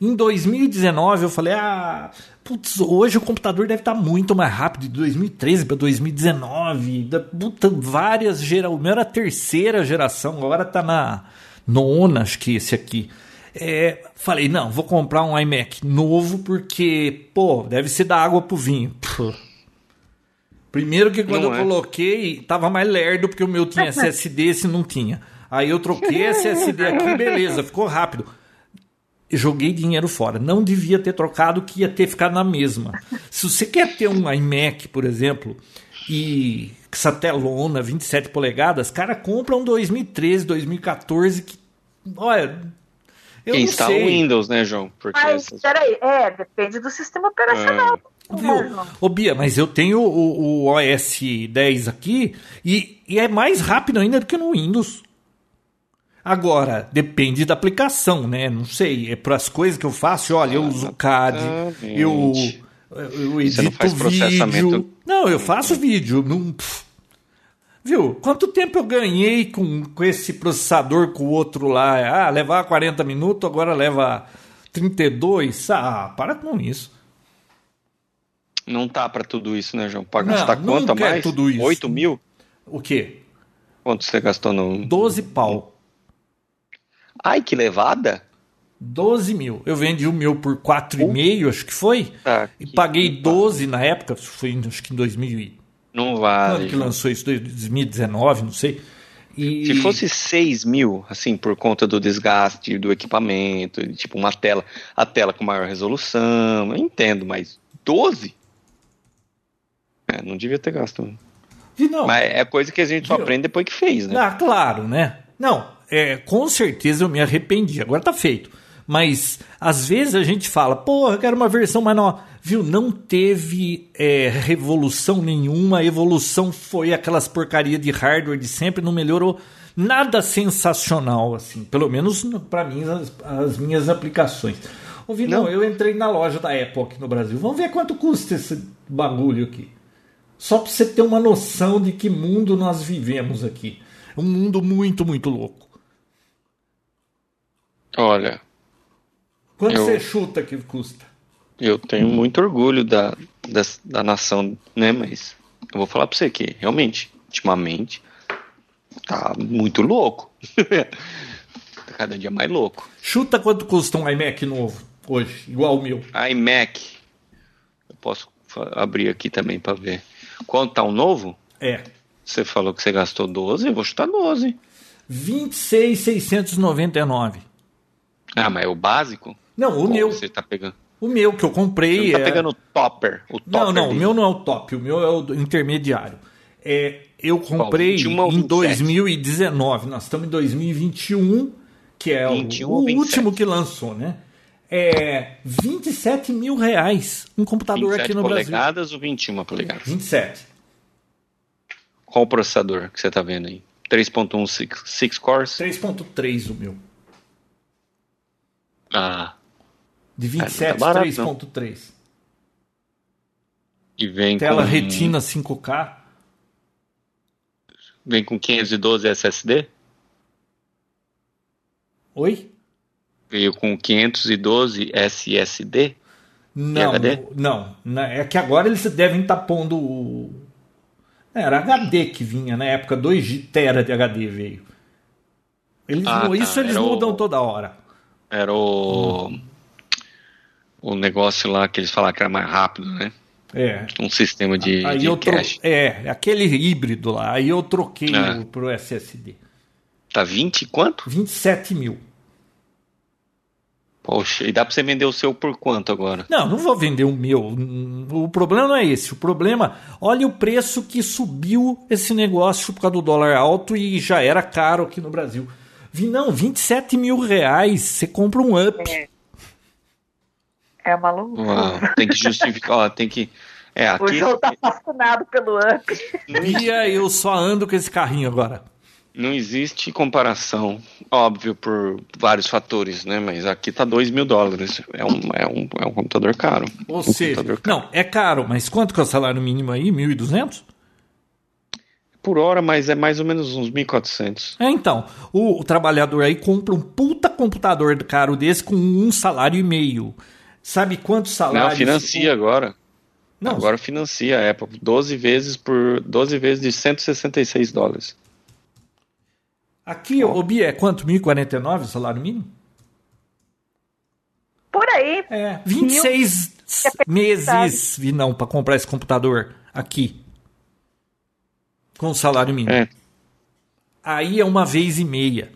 Em 2019 eu falei, ah, putz, hoje o computador deve estar muito mais rápido, de 2013 para 2019, da, puta, várias gerações, o meu era a terceira geração, agora está na nona, acho que esse aqui. É, falei, não, vou comprar um iMac novo porque, pô, deve ser da água pro vinho. Pô. Primeiro que quando não eu é. coloquei, tava mais lerdo porque o meu tinha (laughs) SSD, esse não tinha. Aí eu troquei SSD aqui, beleza, ficou rápido joguei dinheiro fora. Não devia ter trocado, que ia ter ficado na mesma. Se você quer ter um iMac, por exemplo, e essa telona 27 polegadas, cara, compra um 2013, 2014 que, olha, eu Quem instala o Windows, né, João? Porque mas, essas... peraí, é, depende do sistema operacional. Ah. Viu? Ô Bia, mas eu tenho o, o OS 10 aqui e, e é mais rápido ainda do que no Windows. Agora, depende da aplicação, né? Não sei. É para as coisas que eu faço, olha, eu uso CAD, eu, eu edito não vídeo. Não, eu faço vídeo. Não, Viu? Quanto tempo eu ganhei com, com esse processador com o outro lá? Ah, levar 40 minutos, agora leva 32? Ah, para com isso. Não tá para tudo isso, né, João? Para gastar quanto é mais? Tudo isso. 8 mil? O quê? Quanto você gastou no. 12 pau. Ai, que levada! 12 mil. Eu vendi o meu por 4,5, acho que foi. Ah, e paguei 12 na época, foi acho que em 2000. Não vale. Quando que lançou isso? 2019, não sei. E... Se fosse 6 mil, assim, por conta do desgaste do equipamento, tipo uma tela, a tela com maior resolução, eu entendo, mas 12? É, não devia ter gasto. Não. Mas é coisa que a gente só aprende depois que fez, né? Ah, claro, né? Não, é, com certeza eu me arrependi. Agora tá feito. Mas às vezes a gente fala, porra, eu quero uma versão mais nova. Viu? Não teve é, revolução nenhuma. A evolução foi aquelas porcaria de hardware de sempre, não melhorou nada sensacional, assim. Pelo menos para mim, as, as, minhas aplicações. Ouvi, não. não, eu entrei na loja da Apple aqui no Brasil. Vamos ver quanto custa esse bagulho aqui. Só para você ter uma noção de que mundo nós vivemos aqui. Um mundo muito, muito louco. Olha. Quanto eu, você chuta que custa? Eu tenho muito orgulho da, da, da nação, né? Mas eu vou falar pra você que, realmente, ultimamente, tá muito louco. (laughs) tá cada dia mais louco. Chuta quanto custa um iMac novo hoje, igual o meu. iMac. Eu posso abrir aqui também para ver. Quanto tá um novo? É. Você falou que você gastou 12, eu vou chutar 12. 26,699. Ah, mas é o básico? Não, o meu. Você tá pegando? O meu que eu comprei. Você tá é... pegando o topper, o topper. Não, não, dele. o meu não é o top, o meu é o intermediário. É, eu comprei Qual, em 2019, nós estamos em 2021, que é 21, o, o último que lançou, né? É 27 mil reais um computador aqui no Brasil. polegadas ou 21 polegadas? 27. Qual o processador que você tá vendo aí? 3.1 6, 6 cores? 3.3 o meu. Ah. De 27, tá 3.3. E vem Tela com... Retina 5K. Vem com 512 SSD? Oi? Veio com 512 SSD? Não, não, não. É que agora eles devem estar tá pondo o. Era HD que vinha na época, 2 TB de HD veio. Eles, ah, tá. Isso eles Era mudam o... toda hora. Era o. Hum. O negócio lá que eles falaram que era mais rápido, né? É. Um sistema de, aí de eu tro... cache. É, aquele híbrido lá. Aí eu troquei é. pro SSD. Tá 20 quanto? 27 mil. Poxa, e dá para você vender o seu por quanto agora? Não, não vou vender o meu. O problema não é esse. O problema, olha o preço que subiu esse negócio por causa do dólar alto e já era caro aqui no Brasil. Não, 27 mil reais, você compra um up. É, é maluco. tem que justificar, ó, tem que. É, aqui... O João tá fascinado pelo up. E eu só ando com esse carrinho agora. Não existe comparação, óbvio, por vários fatores, né? Mas aqui tá 2 mil dólares. É um, é, um, é um computador caro. Ou um seja, caro. não, é caro, mas quanto que é o salário mínimo aí? 1.200? Por hora, mas é mais ou menos uns 1.400. É, então. O, o, trabalhador aí compra um puta computador caro desse com um salário e meio. Sabe quantos salários? Não, financia agora. Não. Agora financia a Apple. 12 vezes por 12 vezes de 166 dólares. Aqui, o Bia, é quanto? 1.049 o salário mínimo? Por aí. É, 26 Mil... meses, não, para comprar esse computador aqui. Com o salário mínimo. É. Aí é uma vez e meia.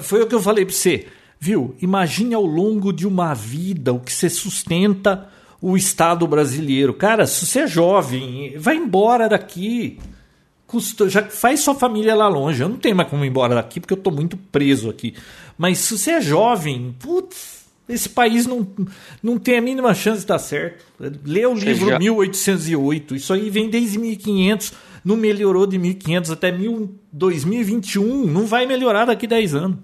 Foi o que eu falei para você. Viu? Imagine ao longo de uma vida o que você sustenta o Estado brasileiro. Cara, se você é jovem, vai embora daqui custa, já faz sua família lá longe. Eu não tenho mais como ir embora daqui porque eu estou muito preso aqui. Mas se você é jovem, putz, esse país não, não tem a mínima chance de dar certo. Lê o livro já... 1808. Isso aí vem desde 1500. Não melhorou de 1500 até 2021. Não vai melhorar daqui 10 anos.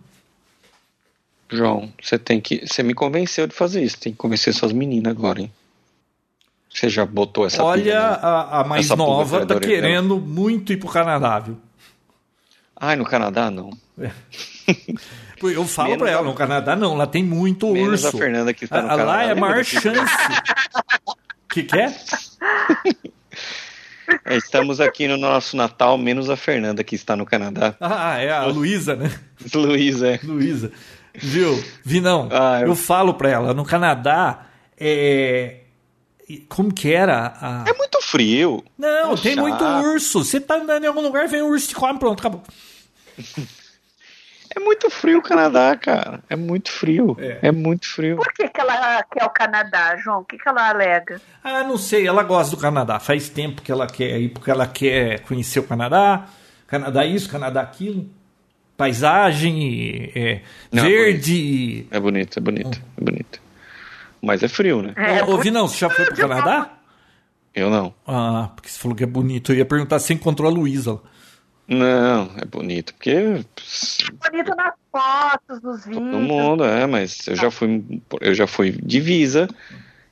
João, você tem que. Você me convenceu de fazer isso. Tem que convencer suas meninas agora, hein? Você já botou essa Olha, pilha, né? a, a, mais nova tá querendo muito ir pro Canadá, viu? Ai, no Canadá não. É. (laughs) Eu falo menos pra ela, a... no Canadá não, lá tem muito menos urso. a Fernanda que está no a, Canadá. Lá é a maior chance. que que (laughs) é? Estamos aqui no nosso Natal, menos a Fernanda que está no Canadá. Ah, é a Luísa, né? Luísa, é. Luísa. Viu? Vi não. Ah, eu... eu falo pra ela, no Canadá, é, como que era? A... É muito frio. Não, é tem chato. muito urso. Você tá andando em algum lugar, vem um urso e come, pronto, acabou. (laughs) É muito frio o Canadá, cara. É muito frio. É, é muito frio. Por que, que ela quer o Canadá, João? O que, que ela alega? Ah, não sei. Ela gosta do Canadá. Faz tempo que ela quer ir, porque ela quer conhecer o Canadá. Canadá isso, Canadá aquilo. Paisagem, é, não, verde. É bonito, é bonito, é bonito. Mas é frio, né? É, Ô, Vinão, você já foi pro Canadá? Eu não. Ah, porque você falou que é bonito. Eu ia perguntar se você encontrou a Luísa. Não, é bonito, porque. É bonito nas fotos, nos vídeos. Todo mundo, é, mas eu já fui. Eu já fui divisa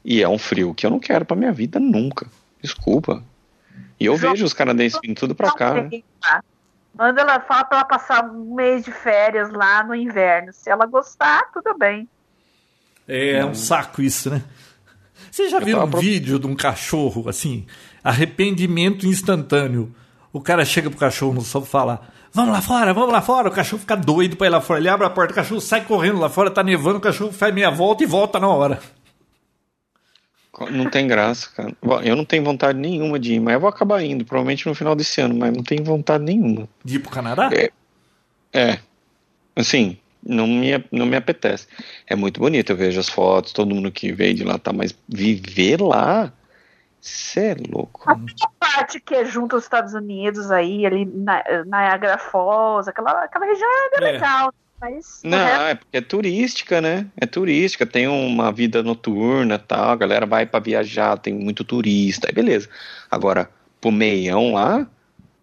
e é um frio que eu não quero pra minha vida nunca. Desculpa. E eu vejo os canadenses vindo tudo pra cá. Né? Manda ela fala pra ela passar um mês de férias lá no inverno. Se ela gostar, tudo bem. É um saco isso, né? Você já viu um pro... vídeo de um cachorro assim, arrependimento instantâneo? O cara chega pro cachorro no sofá e fala: Vamos lá fora, vamos lá fora. O cachorro fica doido pra ir lá fora. Ele abre a porta, o cachorro sai correndo lá fora, tá nevando, o cachorro faz meia volta e volta na hora. Não tem graça, cara. Eu não tenho vontade nenhuma de ir, mas eu vou acabar indo, provavelmente no final desse ano, mas não tenho vontade nenhuma. De ir pro Canadá? É. É. Assim, não me, não me apetece. É muito bonito, eu vejo as fotos, todo mundo que veio de lá tá, mas viver lá, você é louco. A parte que é junto aos Estados Unidos aí, ali na Niagara Falls, aquela, aquela região é, é. legal. Mas não, é porque é turística, né? É turística, tem uma vida noturna tal, a galera vai para viajar, tem muito turista, aí beleza. Agora, pro meião lá,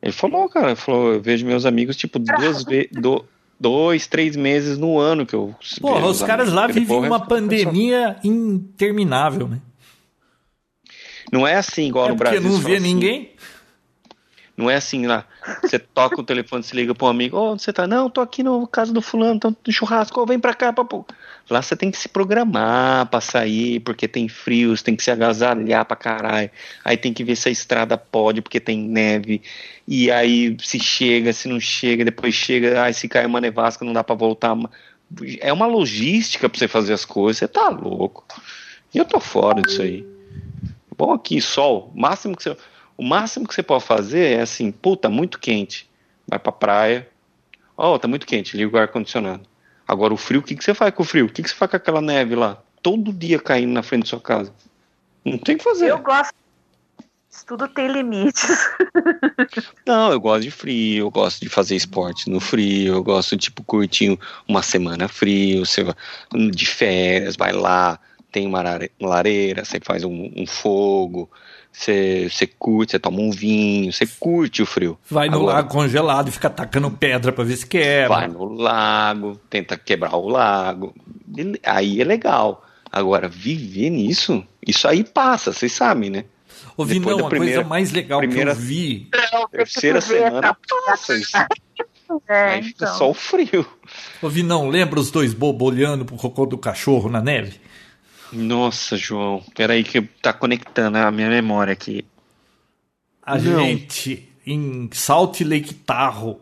ele falou, cara, ele falou, eu vejo meus amigos, tipo, duas vezes dois, três meses no ano que eu. Porra, os caras lá vivem uma pandemia interminável, né? Não é assim igual é no Brasil. Porque não vê assim. ninguém? Não é assim lá, você toca o telefone, se liga para um amigo, oh, onde você tá? Não, tô aqui no casa do fulano, tô no churrasco, oh, vem pra cá, papo. Lá você tem que se programar para sair, porque tem frio, você tem que se agasalhar pra caralho. Aí tem que ver se a estrada pode, porque tem neve. E aí se chega, se não chega, depois chega, aí se cai uma nevasca, não dá para voltar. É uma logística para você fazer as coisas, você tá louco. E eu tô fora disso aí. Bom aqui, sol, máximo que você o máximo que você pode fazer é assim, puta, muito quente. Vai pra praia. Ó, oh, tá muito quente, liga o ar-condicionado. Agora o frio, o que, que você faz com o frio? O que, que você faz com aquela neve lá? Todo dia caindo na frente da sua casa. Não tem o que fazer. Eu gosto. Isso tudo tem limites. (laughs) Não, eu gosto de frio, eu gosto de fazer esporte no frio, eu gosto, tipo, curtir uma semana frio, você de férias, vai lá, tem uma lareira, você faz um, um fogo, você, você curte, você toma um vinho, você curte o frio. Vai no Agora, lago congelado e fica tacando pedra para ver se quebra. Vai no lago, tenta quebrar o lago. Aí é legal. Agora, viver nisso, isso aí passa, vocês sabem, né? Ouvi, não, a primeira, coisa mais legal primeira, que eu vi. Terceira semana passa isso. É, aí fica então. só o frio. Ouvi, não, lembra os dois bobos olhando pro cocô do cachorro na neve? Nossa, João, peraí que tá conectando a minha memória aqui. A Não. gente em Salt Lake Tahoe,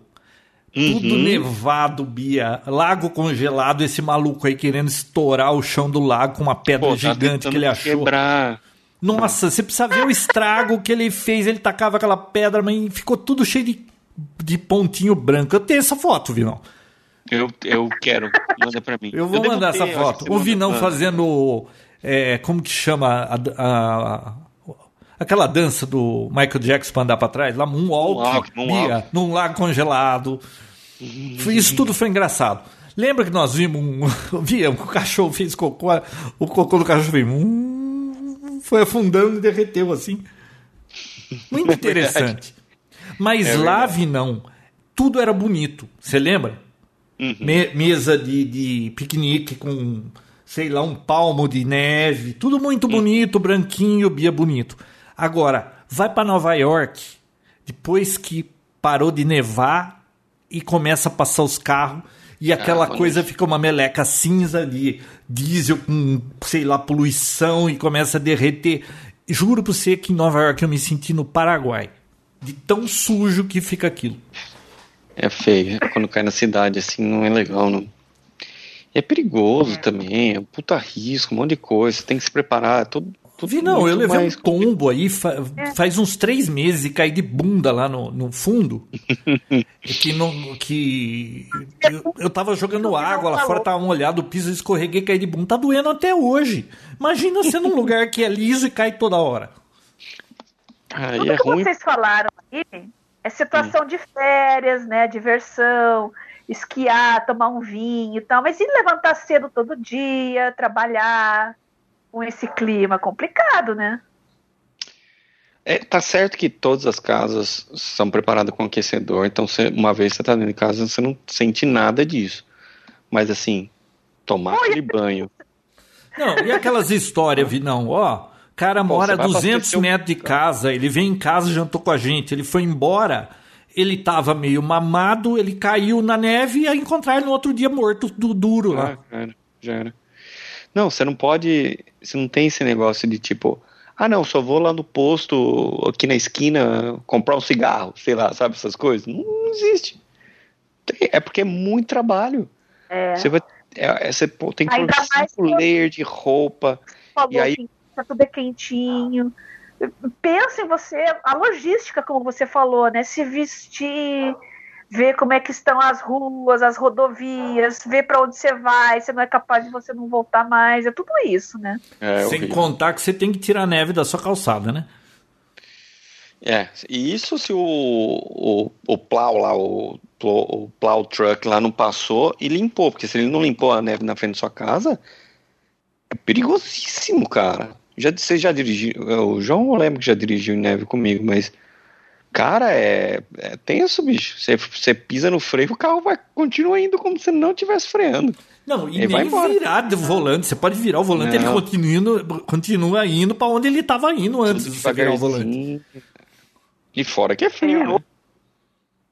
uhum. tudo nevado, Bia, lago congelado, esse maluco aí querendo estourar o chão do lago com uma pedra Pô, tá gigante que ele achou. Quebrar. Nossa, você precisa ver o estrago que ele fez. Ele tacava aquela pedra, mas ficou tudo cheio de, de pontinho branco. Eu tenho essa foto, Vinão. Eu, eu quero, manda pra mim. Eu vou eu mandar ter, essa foto. O Vinão fazendo. É, como que chama a, a, aquela dança do Michael Jackson pra andar pra trás? Lá, um alto, num lago congelado. Isso tudo foi engraçado. Lembra que nós vimos um. (laughs) Via, o cachorro fez cocô, o cocô do cachorro veio. Hum, foi afundando e derreteu assim. Muito (laughs) interessante. Mas é lá, Vinão, tudo era bonito. Você lembra? Uhum. Me, mesa de, de piquenique com, sei lá, um palmo de neve, tudo muito uhum. bonito, branquinho, bia bonito. Agora, vai para Nova York, depois que parou de nevar e começa a passar os carros e aquela ah, coisa fica uma meleca cinza de diesel com, sei lá, poluição e começa a derreter. Juro pra você que em Nova York eu me senti no Paraguai. De tão sujo que fica aquilo. É feio. Quando cai na cidade, assim, não é legal, não. É perigoso é. também, é um puta risco, um monte de coisa. Você tem que se preparar, é tudo. tudo Vi, não, eu levei um tombo aí fa é. faz uns três meses e caí de bunda lá no, no fundo. (laughs) que não, que eu, eu tava jogando água lá fora, tava molhado, o piso escorreguei e caí de bunda. Tá doendo até hoje. Imagina você num lugar que é liso e cai toda hora. Aí Tudo é que ruim. vocês falaram aí é situação de férias, né? Diversão, esquiar, tomar um vinho e tal. Mas e levantar cedo todo dia, trabalhar com esse clima complicado, né? É, tá certo que todas as casas são preparadas com aquecedor, então você, uma vez você tá dentro de casa, você não sente nada disso. Mas assim, tomar aquele banho. Não, e aquelas histórias, Vinão, ó, cara mora a 200 metros de casa, ele vem em casa, jantou com a gente, ele foi embora, ele tava meio mamado, ele caiu na neve e a encontrar no outro dia morto, do duro lá. Ah, já era, já era. Não, você não pode, você não tem esse negócio de tipo, ah não, só vou lá no posto, aqui na esquina, comprar um cigarro, sei lá, sabe essas coisas? Não, não existe. É porque é muito trabalho. É. Você vai, é, é você tem que pôr cinco layers de roupa. e aí tá tudo é quentinho. Pensa em você, a logística, como você falou, né? Se vestir, ver como é que estão as ruas, as rodovias, ver para onde você vai, você não é capaz de você não voltar mais, é tudo isso, né? É, Sem contar que você tem que tirar a neve da sua calçada, né? É, e isso se o, o, o plow lá, o, o plow truck lá não passou e limpou, porque se ele não limpou a neve na frente da sua casa, é perigosíssimo, cara. Já, você já dirigiu. O João eu lembro que já dirigiu em neve comigo, mas. Cara, é, é tenso, bicho. Você, você pisa no freio, o carro vai continua indo como se não estivesse freando. Não, e ele nem virar do volante. Você pode virar o volante, não. ele continua indo, continua indo para onde ele estava indo antes de você virar o volante. E fora que é frio, é. né?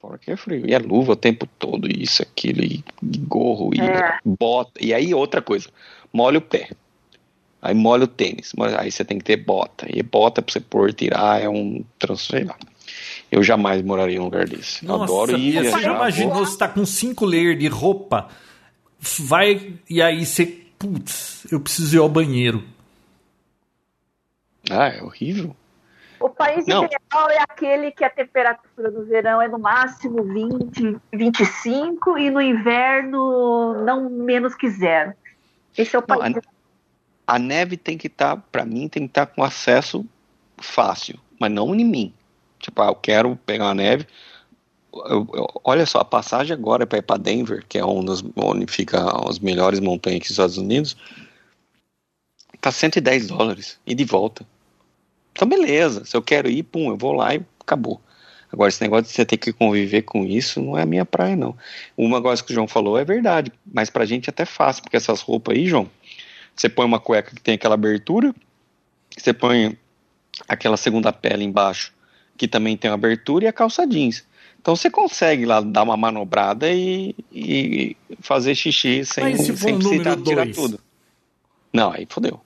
Fora que é frio. E é luva o tempo todo, e isso, aquilo, e, e gorro, e é. bota. E aí outra coisa, molha o pé. Aí molha o tênis, aí você tem que ter bota. E bota pra você pôr, tirar, é um sei lá. Eu jamais moraria em um lugar desse. Nossa, Adoro ir. Você já imaginou você tá com cinco layers de roupa, vai e aí você, putz, eu preciso ir ao banheiro. Ah, é horrível. O país não. ideal é aquele que a temperatura no verão é no máximo 20, 25 e no inverno não menos que zero. Esse é o país. Não, a, a, neve tem que estar, tá, para mim, tem que estar tá com acesso fácil, mas não em mim. Tipo, ah, eu quero pegar uma neve. Eu, eu, olha só, a passagem agora para ir para Denver, que é onde, onde fica as melhores montanhas dos Estados Unidos, tá 110 dólares e de volta. Então, beleza. Se eu quero ir, pum, eu vou lá e acabou. Agora, esse negócio de você ter que conviver com isso não é a minha praia, não. Uma coisa que o João falou é verdade, mas pra gente é até fácil, porque essas roupas aí, João, você põe uma cueca que tem aquela abertura, você põe aquela segunda pele embaixo, que também tem uma abertura, e a calça jeans. Então você consegue lá dar uma manobrada e, e fazer xixi sem, sem precisar tirar tudo. Não, aí fodeu.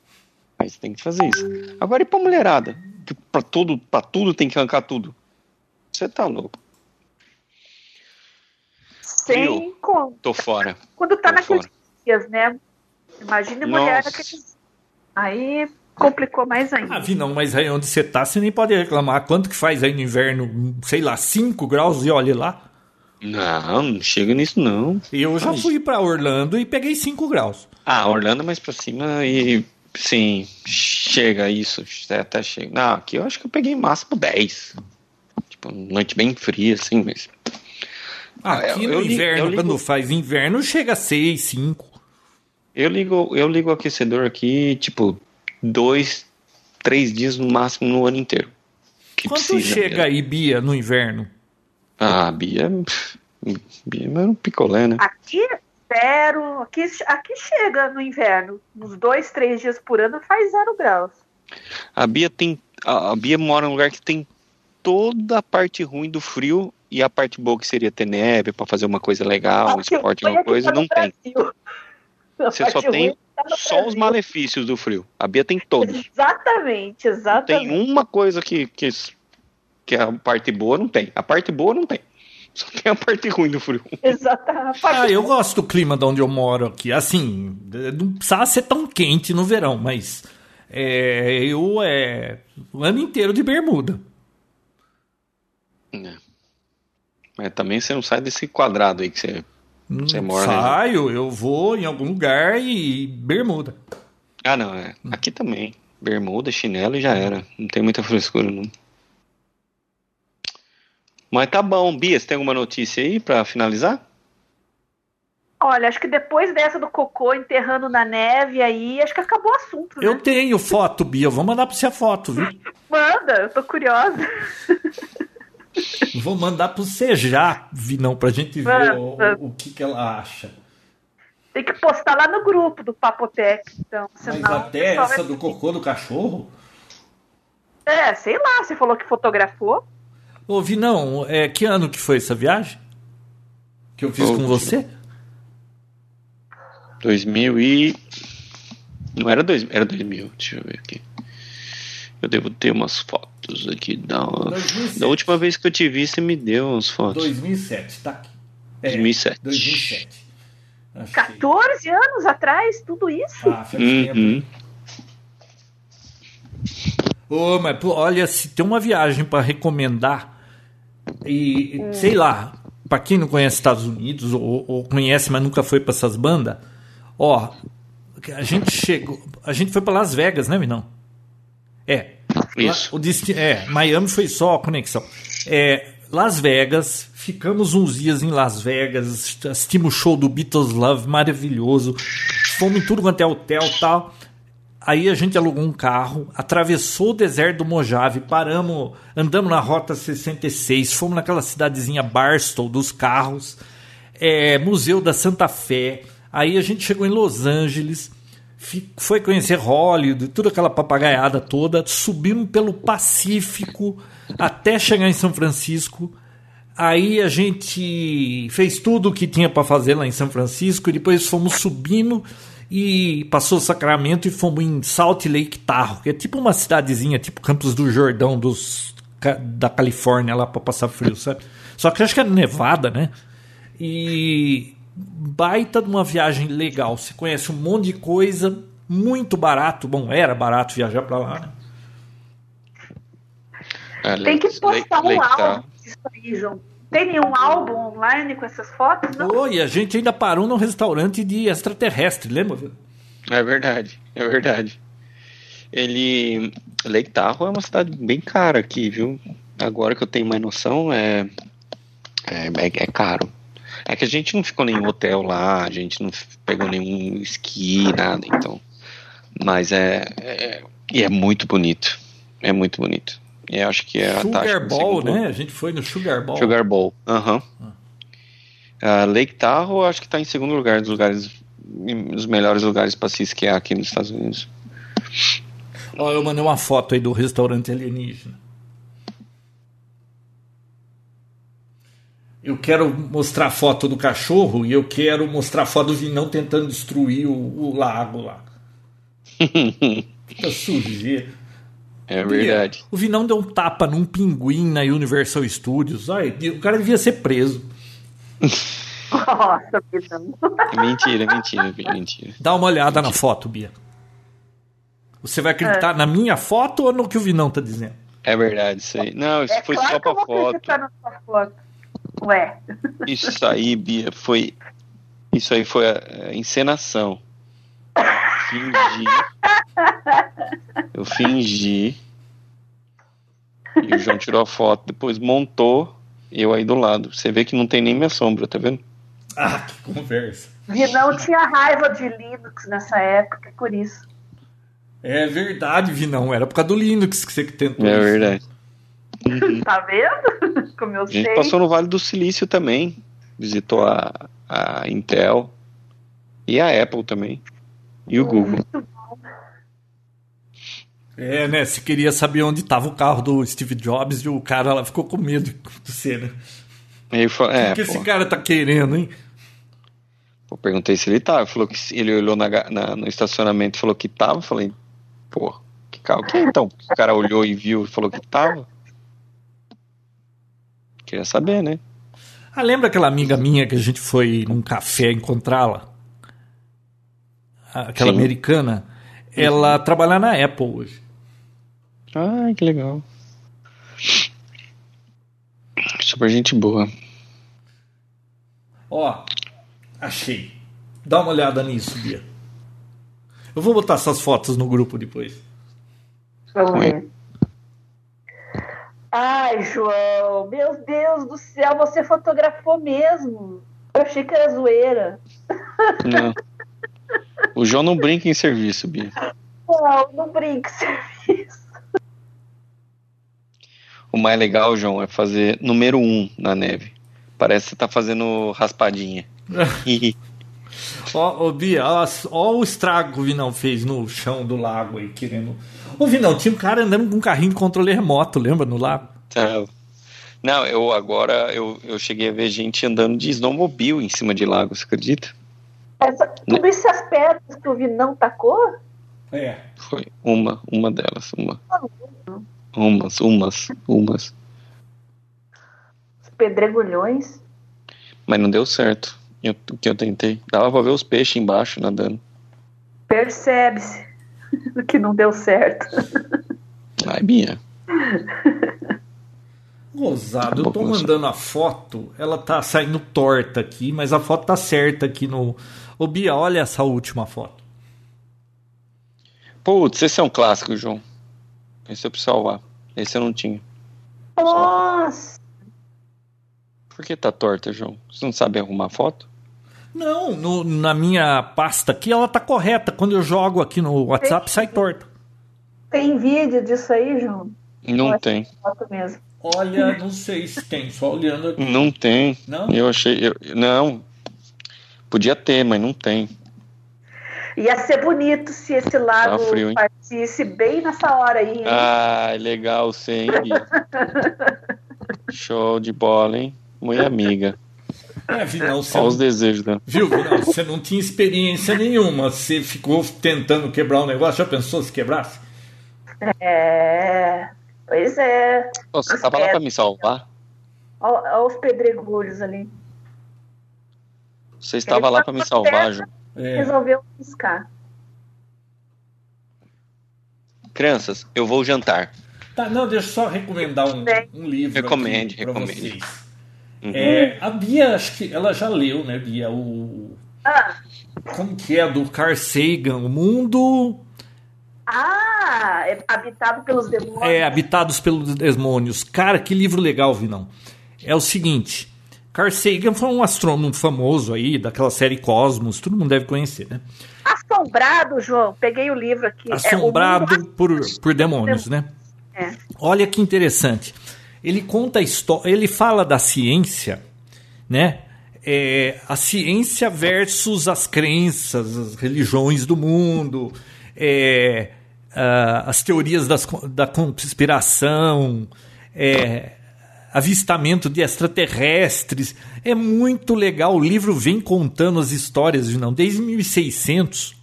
Aí você tem que fazer isso. Agora e pra mulherada? Que pra tudo, pra tudo tem que arrancar tudo. Você tá louco. Sem como. Tô fora. Quando tá naqueles dias, né? Imagina mulher naqueles. Aí complicou mais ainda. Ah, Vi, não, mas aí onde você tá, você nem pode reclamar. Quanto que faz aí no inverno? Sei lá, 5 graus e olha lá. Não, não chega nisso não. Eu já Ai. fui para Orlando e peguei 5 graus. Ah, Orlando mais para cima e Sim, chega isso, até chega. Não, aqui eu acho que eu peguei máximo 10. Tipo, noite bem fria, assim, mas. Aqui eu, no eu inverno, ligo, quando faz inverno, chega a 6, 5. Eu ligo, eu ligo o aquecedor aqui, tipo, dois, três dias no máximo no ano inteiro. Quanto chega mesmo. aí, Bia, no inverno? Ah, Bia. Bia é um picolé, né? Aqui, zero. Aqui, aqui chega no inverno. Uns dois, três dias por ano faz zero graus. A Bia tem. A, Bia mora num lugar que tem toda a parte ruim do frio e a parte boa que seria ter neve para fazer uma coisa legal, um esporte, alguma coisa, não tem. Você só tem tá só os malefícios do frio. A Bia tem todos. Exatamente, exatamente. Não tem uma coisa que, que, que a parte boa não tem. A parte boa não tem. Só tem a parte ruim do frio. Exatamente. Ah, eu gosto do clima de onde eu moro aqui. Assim, não precisava ser tão quente no verão, mas é, eu é o ano inteiro de bermuda. É. Mas também você não sai desse quadrado aí que você, você mora. Né? Saio, né? eu vou em algum lugar e bermuda. Ah, não, é. Aqui também. Bermuda, chinelo e já era. Não tem muita frescura, não. Mas tá bom. Bia, você tem alguma notícia aí para finalizar? Olha, acho que depois dessa do cocô enterrando na neve aí, acho que acabou o assunto. Né? Eu tenho foto, Bia. Vou mandar pra você a foto, viu? Manda, eu tô curiosa. (laughs) Vou mandar pro você já, Vinão, pra gente ver o, o, que, que ela acha. Tem que postar lá no grupo do Papotec, então. Senão, Mas até essa vai... do cocô do cachorro? É, sei lá, você falou que fotografou. Ouvi, não. É, que ano que foi essa viagem? Que eu fiz com você? 2000 e... Não era 2000, era 2000. Deixa eu ver aqui. Eu devo ter umas fotos aqui da, da última vez que eu te vi, você me deu umas fotos. 2007, tá aqui. É, 2007. 2007. Achei. 14 anos atrás, tudo isso? Ah, faz uhum. Ô, mas olha, se tem uma viagem para recomendar e, hum. sei lá, para quem não conhece Estados Unidos ou, ou conhece, mas nunca foi para essas bandas, ó, a gente chegou, a gente foi para Las Vegas, né, Minão? É. Isso. O destino, é, Miami foi só a conexão. É, Las Vegas, ficamos uns dias em Las Vegas, assistimos o show do Beatles Love, maravilhoso. Fomos em tudo quanto é hotel tal. Aí a gente alugou um carro, atravessou o deserto do Mojave, paramos, andamos na rota 66, fomos naquela cidadezinha Barstow dos carros, é, Museu da Santa Fé. Aí a gente chegou em Los Angeles, foi conhecer Hollywood, toda aquela papagaiada toda, subimos pelo Pacífico até chegar em São Francisco. Aí a gente fez tudo o que tinha para fazer lá em São Francisco e depois fomos subindo e passou Sacramento e fomos em Salt Lake Tahoe, que é tipo uma cidadezinha, tipo Campos do Jordão dos, da Califórnia lá para passar frio, sabe? Só que acho que é Nevada, né? E baita de uma viagem legal. Você conhece um monte de coisa, muito barato. Bom, era barato viajar para lá, né? É, Tem que postar um álbum disso aí, João. Tem nenhum álbum online com essas fotos? Não? Oh, e a gente ainda parou num restaurante de extraterrestre, lembra? É verdade, é verdade. Ele. Tahoe é uma cidade bem cara aqui, viu? Agora que eu tenho mais noção, é. É, é, é caro. É que a gente não ficou em nenhum hotel lá, a gente não pegou nenhum esqui, nada, então. Mas é, é. E é muito bonito. É muito bonito. E acho que é Sugar Ball, né? A gente foi no Sugar Ball. Sugar Ball, aham. Uhum. Uh, Lake Tahoe acho que está em segundo lugar dos lugares, dos melhores lugares para se esquiar aqui nos Estados Unidos. Ó, eu mandei uma foto aí do restaurante alienígena. Eu quero mostrar a foto do cachorro e eu quero mostrar a foto do Vinão tentando destruir o, o lago lá. (laughs) Fica sujeira. É verdade. O Vinão deu um tapa num pinguim na Universal Studios. Ai, o cara devia ser preso. (laughs) Nossa, mentira, mentira, mentira. Dá uma olhada mentira. na foto, Bia. Você vai acreditar é. na minha foto ou no que o Vinão tá dizendo? É verdade, isso aí. Não, isso é foi claro só pra foto. Na sua foto. Ué. Isso aí, Bia, foi. Isso aí foi a, a encenação. Fingi. Eu fingi. E o João tirou a foto, depois montou, eu aí do lado. Você vê que não tem nem minha sombra, tá vendo? Ah, que conversa. Vinão tinha raiva de Linux nessa época, por isso. É verdade, Vinão. Era por causa do Linux que você tentou. É verdade. Uhum. (laughs) Tá vendo? (laughs) Como eu a gente sei. passou no Vale do Silício também. Visitou a, a Intel e a Apple também. E o Google. É, né? Se queria saber onde estava o carro do Steve Jobs e o cara lá ficou com medo de ser, né? Falou, é, o que pô. esse cara tá querendo, hein? Eu perguntei se ele tava. Falou que ele olhou na, na, no estacionamento e falou que tava. Falei, pô, que carro que é então? O cara olhou e viu e falou que tava. Queria saber, né? Ah, lembra aquela amiga minha que a gente foi num café encontrá-la? Aquela Sim. americana? Ela uhum. trabalha na Apple hoje. Ai, que legal. Super gente boa. Ó, achei. Dá uma olhada nisso, Bia. Eu vou botar essas fotos no grupo depois. Ai, João, meu Deus do céu, você fotografou mesmo. Eu achei que era zoeira. Não. O João não brinca em serviço, Bia. Não, não brinca em serviço. O mais legal, João, é fazer número um na neve. Parece que você tá fazendo raspadinha. (laughs) Ó, oh, Bia, ó, ó, o estrago que o Vinão fez no chão do lago aí, querendo. Ô, Vinão, tinha um cara andando com um carrinho de controle remoto, lembra, no lago? Tá. Não, eu agora eu, eu cheguei a ver gente andando de snowmobile em cima de lago, você acredita? Essa, tudo isso as pedras que o Vinão tacou? É. Foi uma, uma delas, uma. Umas, umas, umas. Os pedregulhões. Mas não deu certo o que eu tentei. Dava pra ver os peixes embaixo nadando. Percebe-se (laughs) que não deu certo. Ai, Bia. Gozado, eu tô mandando a foto, ela tá saindo torta aqui, mas a foto tá certa aqui no. Ô Bia, olha essa última foto. Putz, esse é um clássico, João. Esse eu preciso salvar. Esse eu não tinha. Nossa! Por que tá torta, João? Você não sabe arrumar foto? Não, no, na minha pasta aqui ela tá correta. Quando eu jogo aqui no WhatsApp, tem, sai torta. Tem vídeo disso aí, João? Não tem. Mesmo. Olha, não sei se tem, só olhando aqui. Não tem. Não? Eu achei. Eu, não. Podia ter, mas não tem. Ia ser bonito se esse lago Tá frio, partisse bem nessa hora aí, hein? Ah, legal, sim. (laughs) Show de bola, hein? Muito amiga. É, Vinão, você Olha os não, desejos dela. viu, Vinão, você não tinha experiência nenhuma. Você ficou tentando quebrar o negócio. Já pensou se quebrasse? É. Pois é. Você tava lá pra me salvar? Olha os pedregulhos ali. Você estava lá pra me salvar, Ju. É. Resolveu piscar. Crianças, eu vou jantar. Tá, não, deixa eu só recomendar um, um livro. Recomende, aqui pra recomende. vocês. Uhum. É, a Bia, acho que ela já leu, né, Bia? O. Ah, Como que é? Do Carl Sagan, O Mundo ah é habitado pelos demônios. é Habitados pelos Demônios. Cara, que livro legal, Vinão. É o seguinte. Carl Sagan foi um astrônomo famoso aí, daquela série Cosmos, todo mundo deve conhecer, né? Assombrado, João. Peguei o livro aqui. Assombrado É, o mundo... por, por demônios, né? É. Olha que interessante. Ele conta a história, ele fala da ciência, né? É, a ciência versus as crenças, as religiões do mundo, é, as teorias das, da conspiração, é, avistamento de extraterrestres. É muito legal. O livro vem contando as histórias, Vinão, desde 1600.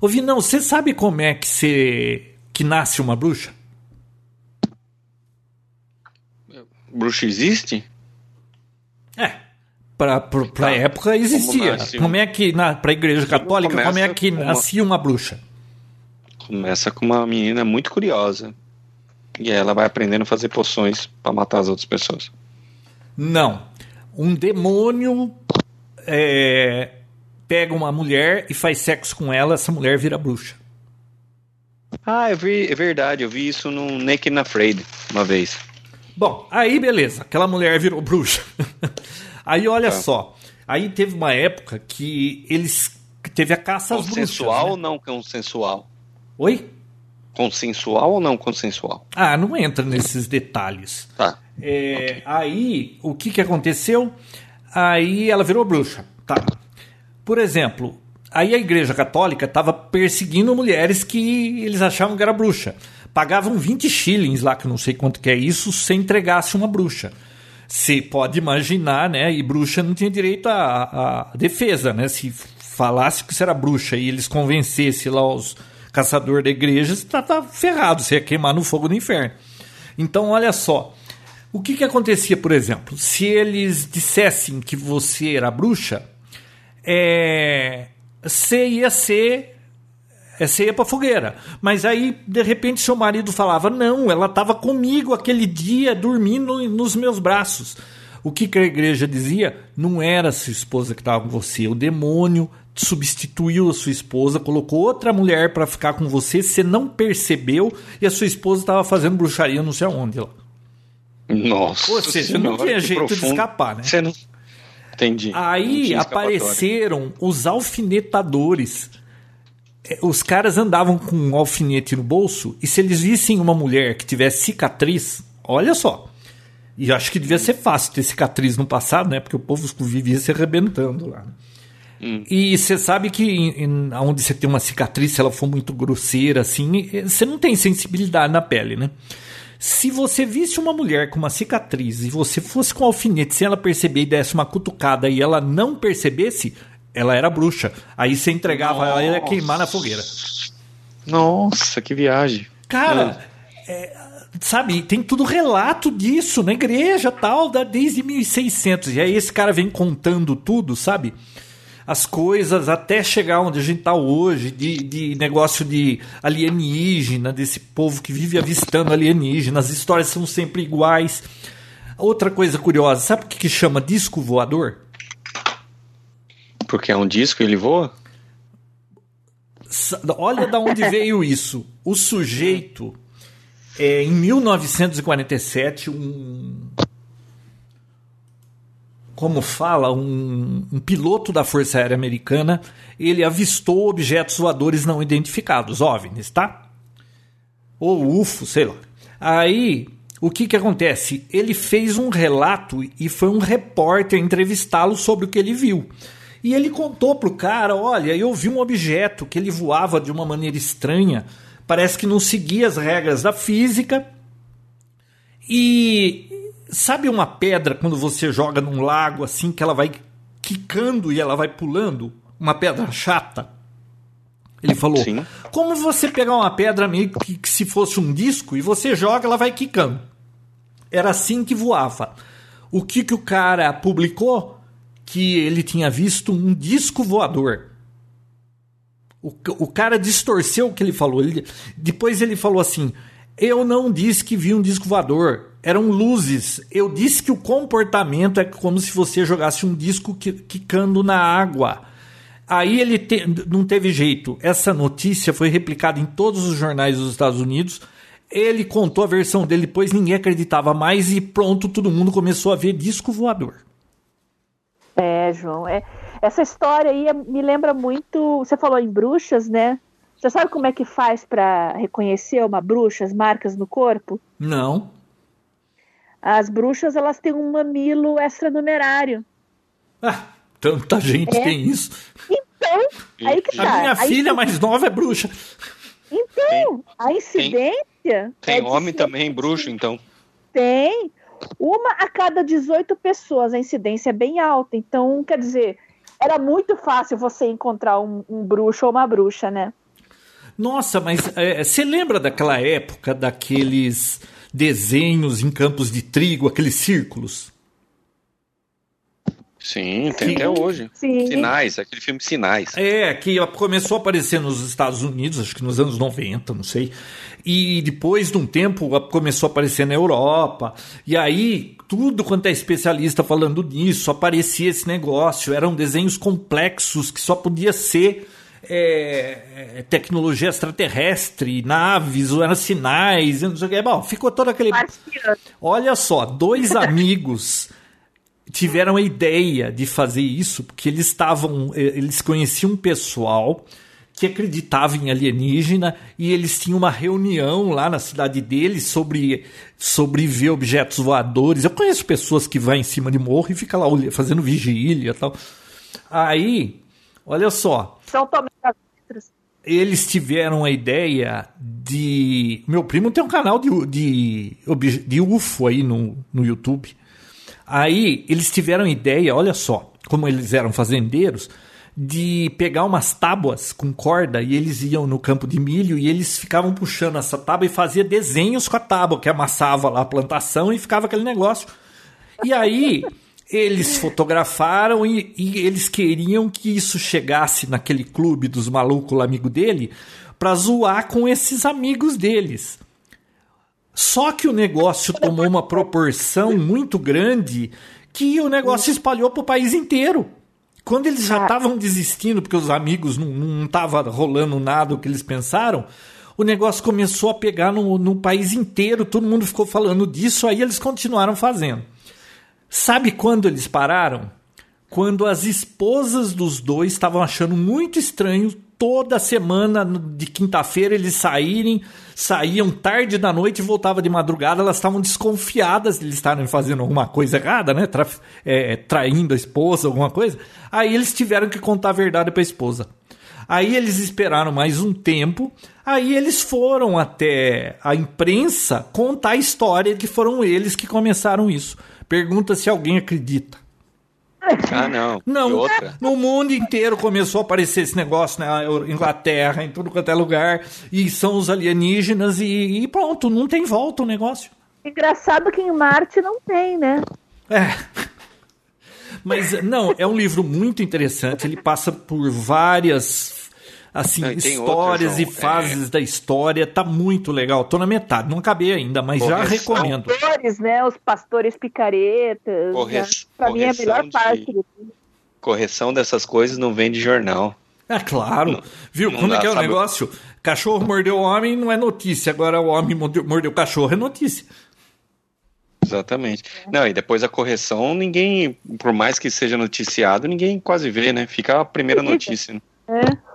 Ô, Vinão, você sabe como é que, você, que nasce uma bruxa? Bruxa existe? É. Pra, pra, pra Tá. época existia. Como Como, é que, na, pra igreja católica, como é que com uma- nascia uma bruxa? Começa com uma menina muito curiosa. E ela vai aprendendo a fazer poções pra matar as outras pessoas. Não. Um demônio é, pega uma mulher e faz sexo com ela, essa mulher vira bruxa. Ah, eu vi, é verdade, eu vi isso no Naked and Afraid uma vez. Bom, aí beleza, aquela mulher virou bruxa. (laughs) aí olha Tá. só, aí teve uma época que eles teve a caça às bruxas. Consensual ou né? não consensual? Oi? Consensual ou não consensual? Ah, não entra nesses detalhes. Tá. É, Aí, o que, que aconteceu? Aí ela virou bruxa. Tá. Por exemplo, aí a Igreja Católica estava perseguindo mulheres que eles achavam que era bruxa. Pagavam 20 shillings lá, que eu não sei quanto que é isso, se entregasse uma bruxa. Você pode imaginar, né? E bruxa não tinha direito à, à defesa, né? Se falasse que você era bruxa e eles convencessem lá os caçadores da igreja, você tá, ferrado, você ia queimar no fogo do inferno. Então, olha só. O que, que acontecia, por exemplo? Se eles dissessem que você era bruxa, é, você ia ser. É, Você ia pra fogueira. Mas aí, de repente, seu marido falava: Não, ela estava comigo aquele dia, dormindo nos meus braços. O que, que a igreja dizia? Não era a sua esposa que estava com você. O demônio substituiu a sua esposa, colocou outra mulher para ficar com você, você não percebeu e a sua esposa estava fazendo bruxaria não sei aonde lá. Nossa. Ou seja, não senhora, tinha que jeito de profundo. escapar, né? Você não... Entendi. Não Aí tinha escapatória. apareceram os alfinetadores. É, Os caras andavam com um alfinete no bolso e se eles vissem uma mulher que tivesse cicatriz, olha só. E acho que devia ser fácil ter cicatriz no passado, né? Porque o povo vivia se arrebentando lá. né? Hum. E você sabe que em, em- onde você tem uma cicatriz, se ela for muito grosseira, assim, eh, você não tem sensibilidade na pele, né? Se você visse uma mulher com uma cicatriz e você fosse com um alfinete sem ela perceber e desse uma cutucada e ela não percebesse, ela era bruxa. Aí você entregava ela e ia queimar na fogueira. Nossa, que viagem. Cara, é, sabe, tem tudo relato disso na igreja tal, da, desde 1600. E aí esse cara vem contando tudo, sabe? As coisas até chegar onde a gente tá hoje, de, de negócio de alienígena, desse povo que vive avistando alienígena. As histórias são sempre iguais. Outra coisa curiosa, sabe o que, que chama disco voador? Porque é um disco e ele voa? Olha da onde veio isso. O sujeito, é, em 1947, um. Como fala, um, um piloto da Força Aérea Americana, ele avistou objetos voadores não identificados, OVNIs, tá? Ou UFO, sei lá. Aí, o que que acontece? Ele fez um relato e foi um repórter entrevistá-lo sobre o que ele viu. E ele contou pro cara: olha, eu vi um objeto que ele voava de uma maneira estranha, parece que não seguia as regras da física. E sabe uma pedra quando você joga num lago assim que ela vai quicando e ela vai pulando? Uma pedra chata? Ele falou: Sim. como você pegar uma pedra meio que, que se fosse um disco e você joga, ela vai quicando. Era assim que voava. O que, que o cara publicou? Que ele tinha visto um disco voador. O, o cara distorceu o que ele falou. Ele, depois ele falou assim: Eu não disse que vi um disco voador. Eram luzes. Eu disse que o comportamento é como se você jogasse um disco qui- quicando na água. Aí ele te- não teve jeito. Essa notícia foi replicada em todos os jornais dos Estados Unidos. Ele contou a versão dele, depois ninguém acreditava mais e pronto, todo mundo começou a ver disco voador. É, João, é, essa história aí é- me lembra muito. Você falou em bruxas, né? Você sabe como é que faz para reconhecer uma bruxa, as marcas no corpo? Não. As bruxas elas têm um mamilo extranumerário. Ah, tanta gente É. tem isso. Então, aí que A tá. minha Aí- filha mais nova é bruxa. Então, a incidência. Tem é de homem também bruxo, então. Tem. Uma a cada 18 pessoas, a incidência é bem alta. Então, quer dizer, era muito fácil você encontrar um, um bruxo ou uma bruxa, né? Nossa, mas é, você lembra daquela época daqueles desenhos em campos de trigo, aqueles círculos? Sim, tem Sim. até hoje. Sim. Sinais, aquele filme Sinais. É, que começou a aparecer nos Estados Unidos, acho que nos anos 90, não sei. E depois de um tempo começou a aparecer na Europa. E aí, tudo quanto é especialista falando disso, aparecia esse negócio. Eram desenhos complexos que só podia ser é, é, tecnologia extraterrestre, naves, ou eram sinais, não sei o que. Bom, ficou todo aquele. Olha só, dois (laughs) amigos tiveram a ideia de fazer isso porque eles estavam, eh, eles conheciam um pessoal que acreditava em alienígena e eles tinham uma reunião lá na cidade deles sobre sobre ver objetos voadores. Eu conheço pessoas que vão em cima de morro e fica lá fazendo vigília e tal. Aí, olha só, São Tomé das Letras. eles tiveram a ideia de. Meu primo tem um canal de, de, de UFO aí no, no YouTube. Aí eles tiveram a ideia, olha só, como eles eram fazendeiros, de pegar umas tábuas com corda e eles iam no campo de milho e eles ficavam puxando essa tábua e fazia desenhos com a tábua, que amassava lá a plantação e ficava aquele negócio. E aí eles fotografaram e, e eles queriam que isso chegasse naquele clube dos malucos amigo dele, pra zoar com esses amigos deles. Só que o negócio tomou uma proporção muito grande que o negócio espalhou pro país inteiro. Quando eles já estavam desistindo, porque os amigos não, não tava rolando nada o que eles pensaram, o negócio começou a pegar no, no país inteiro, todo mundo ficou falando disso, aí eles continuaram fazendo. Sabe quando eles pararam? Quando as esposas dos dois estavam achando muito estranho toda semana de quinta-feira eles saírem, saíam tarde da noite e voltavam de madrugada, elas estavam desconfiadas de eles estarem fazendo alguma coisa errada, né? Tra- é, traindo a esposa, alguma coisa. Aí eles tiveram que contar a verdade para a esposa. Aí eles esperaram mais um tempo. Aí eles foram até a imprensa contar a história que foram eles que começaram isso. Pergunta se alguém acredita. Ah, não. Não, outra. no mundo inteiro começou a aparecer esse negócio na Eu- Inglaterra, em tudo quanto é lugar, e são os alienígenas, e, e pronto, não tem volta o negócio. Engraçado que em Marte não tem, né? É. Mas não, é um livro muito interessante. Ele passa por várias assim Não, histórias outra, e João, fases da história. Tá muito legal. Tô na metade, não acabei ainda, mas já Correção. recomendo. Pastores, né? Os pastores picaretas. Corre- né? Pra mim é a correção melhor de- parte. do filme. Correção dessas coisas não vem de jornal. É claro. Não- Viu? não Como é dá, que é o negócio? Cachorro mordeu o homem não é notícia. Agora o homem mordeu, mordeu o cachorro é notícia. Exatamente. Não, e depois a correção, ninguém, por mais que seja noticiado, ninguém quase vê, né? Fica a primeira notícia. né? É.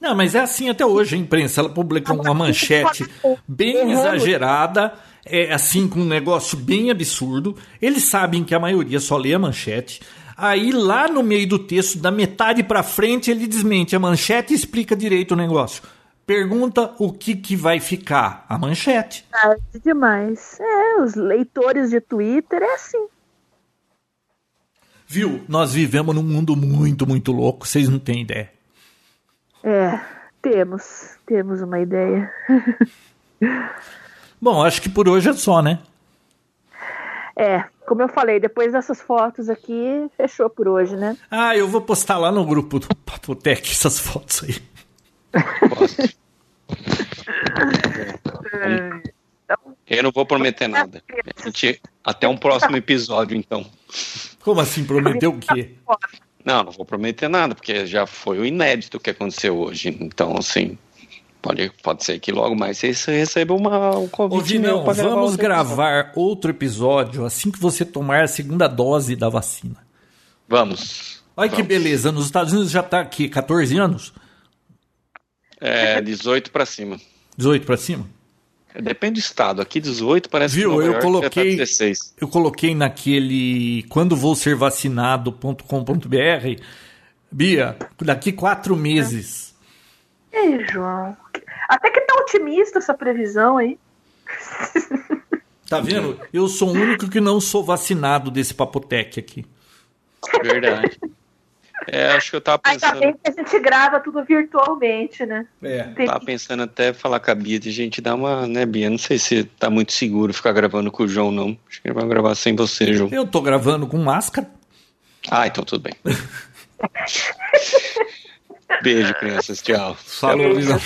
Não, mas é assim até hoje. A imprensa ela publica uma manchete bem exagerada, é assim com um negócio bem absurdo. Eles sabem que a maioria só lê a manchete. Aí lá no meio do texto, da metade para frente, ele desmente a manchete e explica direito o negócio. Pergunta o que, que vai ficar a manchete. Ah, demais. É, os leitores de Twitter é assim. Viu? Nós vivemos num mundo muito, muito louco, vocês não têm ideia. É, temos. Temos uma ideia. (laughs) Bom, acho que por hoje é só, né? É, como eu falei, depois dessas fotos aqui, fechou por hoje, né? Ah, eu vou postar lá no grupo do Papotec essas fotos aí. (laughs) Eu não vou prometer nada. Gente, até um próximo episódio, então. Como assim? Prometeu o quê? Não, não vou prometer nada, porque já foi o inédito que aconteceu hoje. Então, assim, pode, pode ser que logo mais você receba uma, um convite Ô, não, gravar vamos outro gravar episódio. outro episódio assim que você tomar a segunda dose da vacina. Vamos. Olha que Vamos. beleza, nos Estados Unidos já tá aqui 14 anos? É, 18 pra cima. 18 para cima? Depende do estado. Aqui 18 parece Viu, que Nova eu York coloquei- tá 16. Eu coloquei naquele quando vou ser vacinado.com.br, Bia, daqui quatro meses. Ei, João. Até que tá otimista essa previsão aí. Tá vendo? Eu sou o único que não sou vacinado desse papotec aqui. Verdade. É, acho que eu tava Ainda pensando, bem que a gente grava tudo virtualmente, né? É. Tem- tava pensando até falar com a Bia de a gente dar uma, né, Bia? Não sei se tá muito seguro ficar gravando com o João, não. Acho que ele vai gravar sem você, João. Eu tô gravando com máscara. Ah, então tudo bem. (laughs) Beijo, crianças. Tchau. Falou. Visão.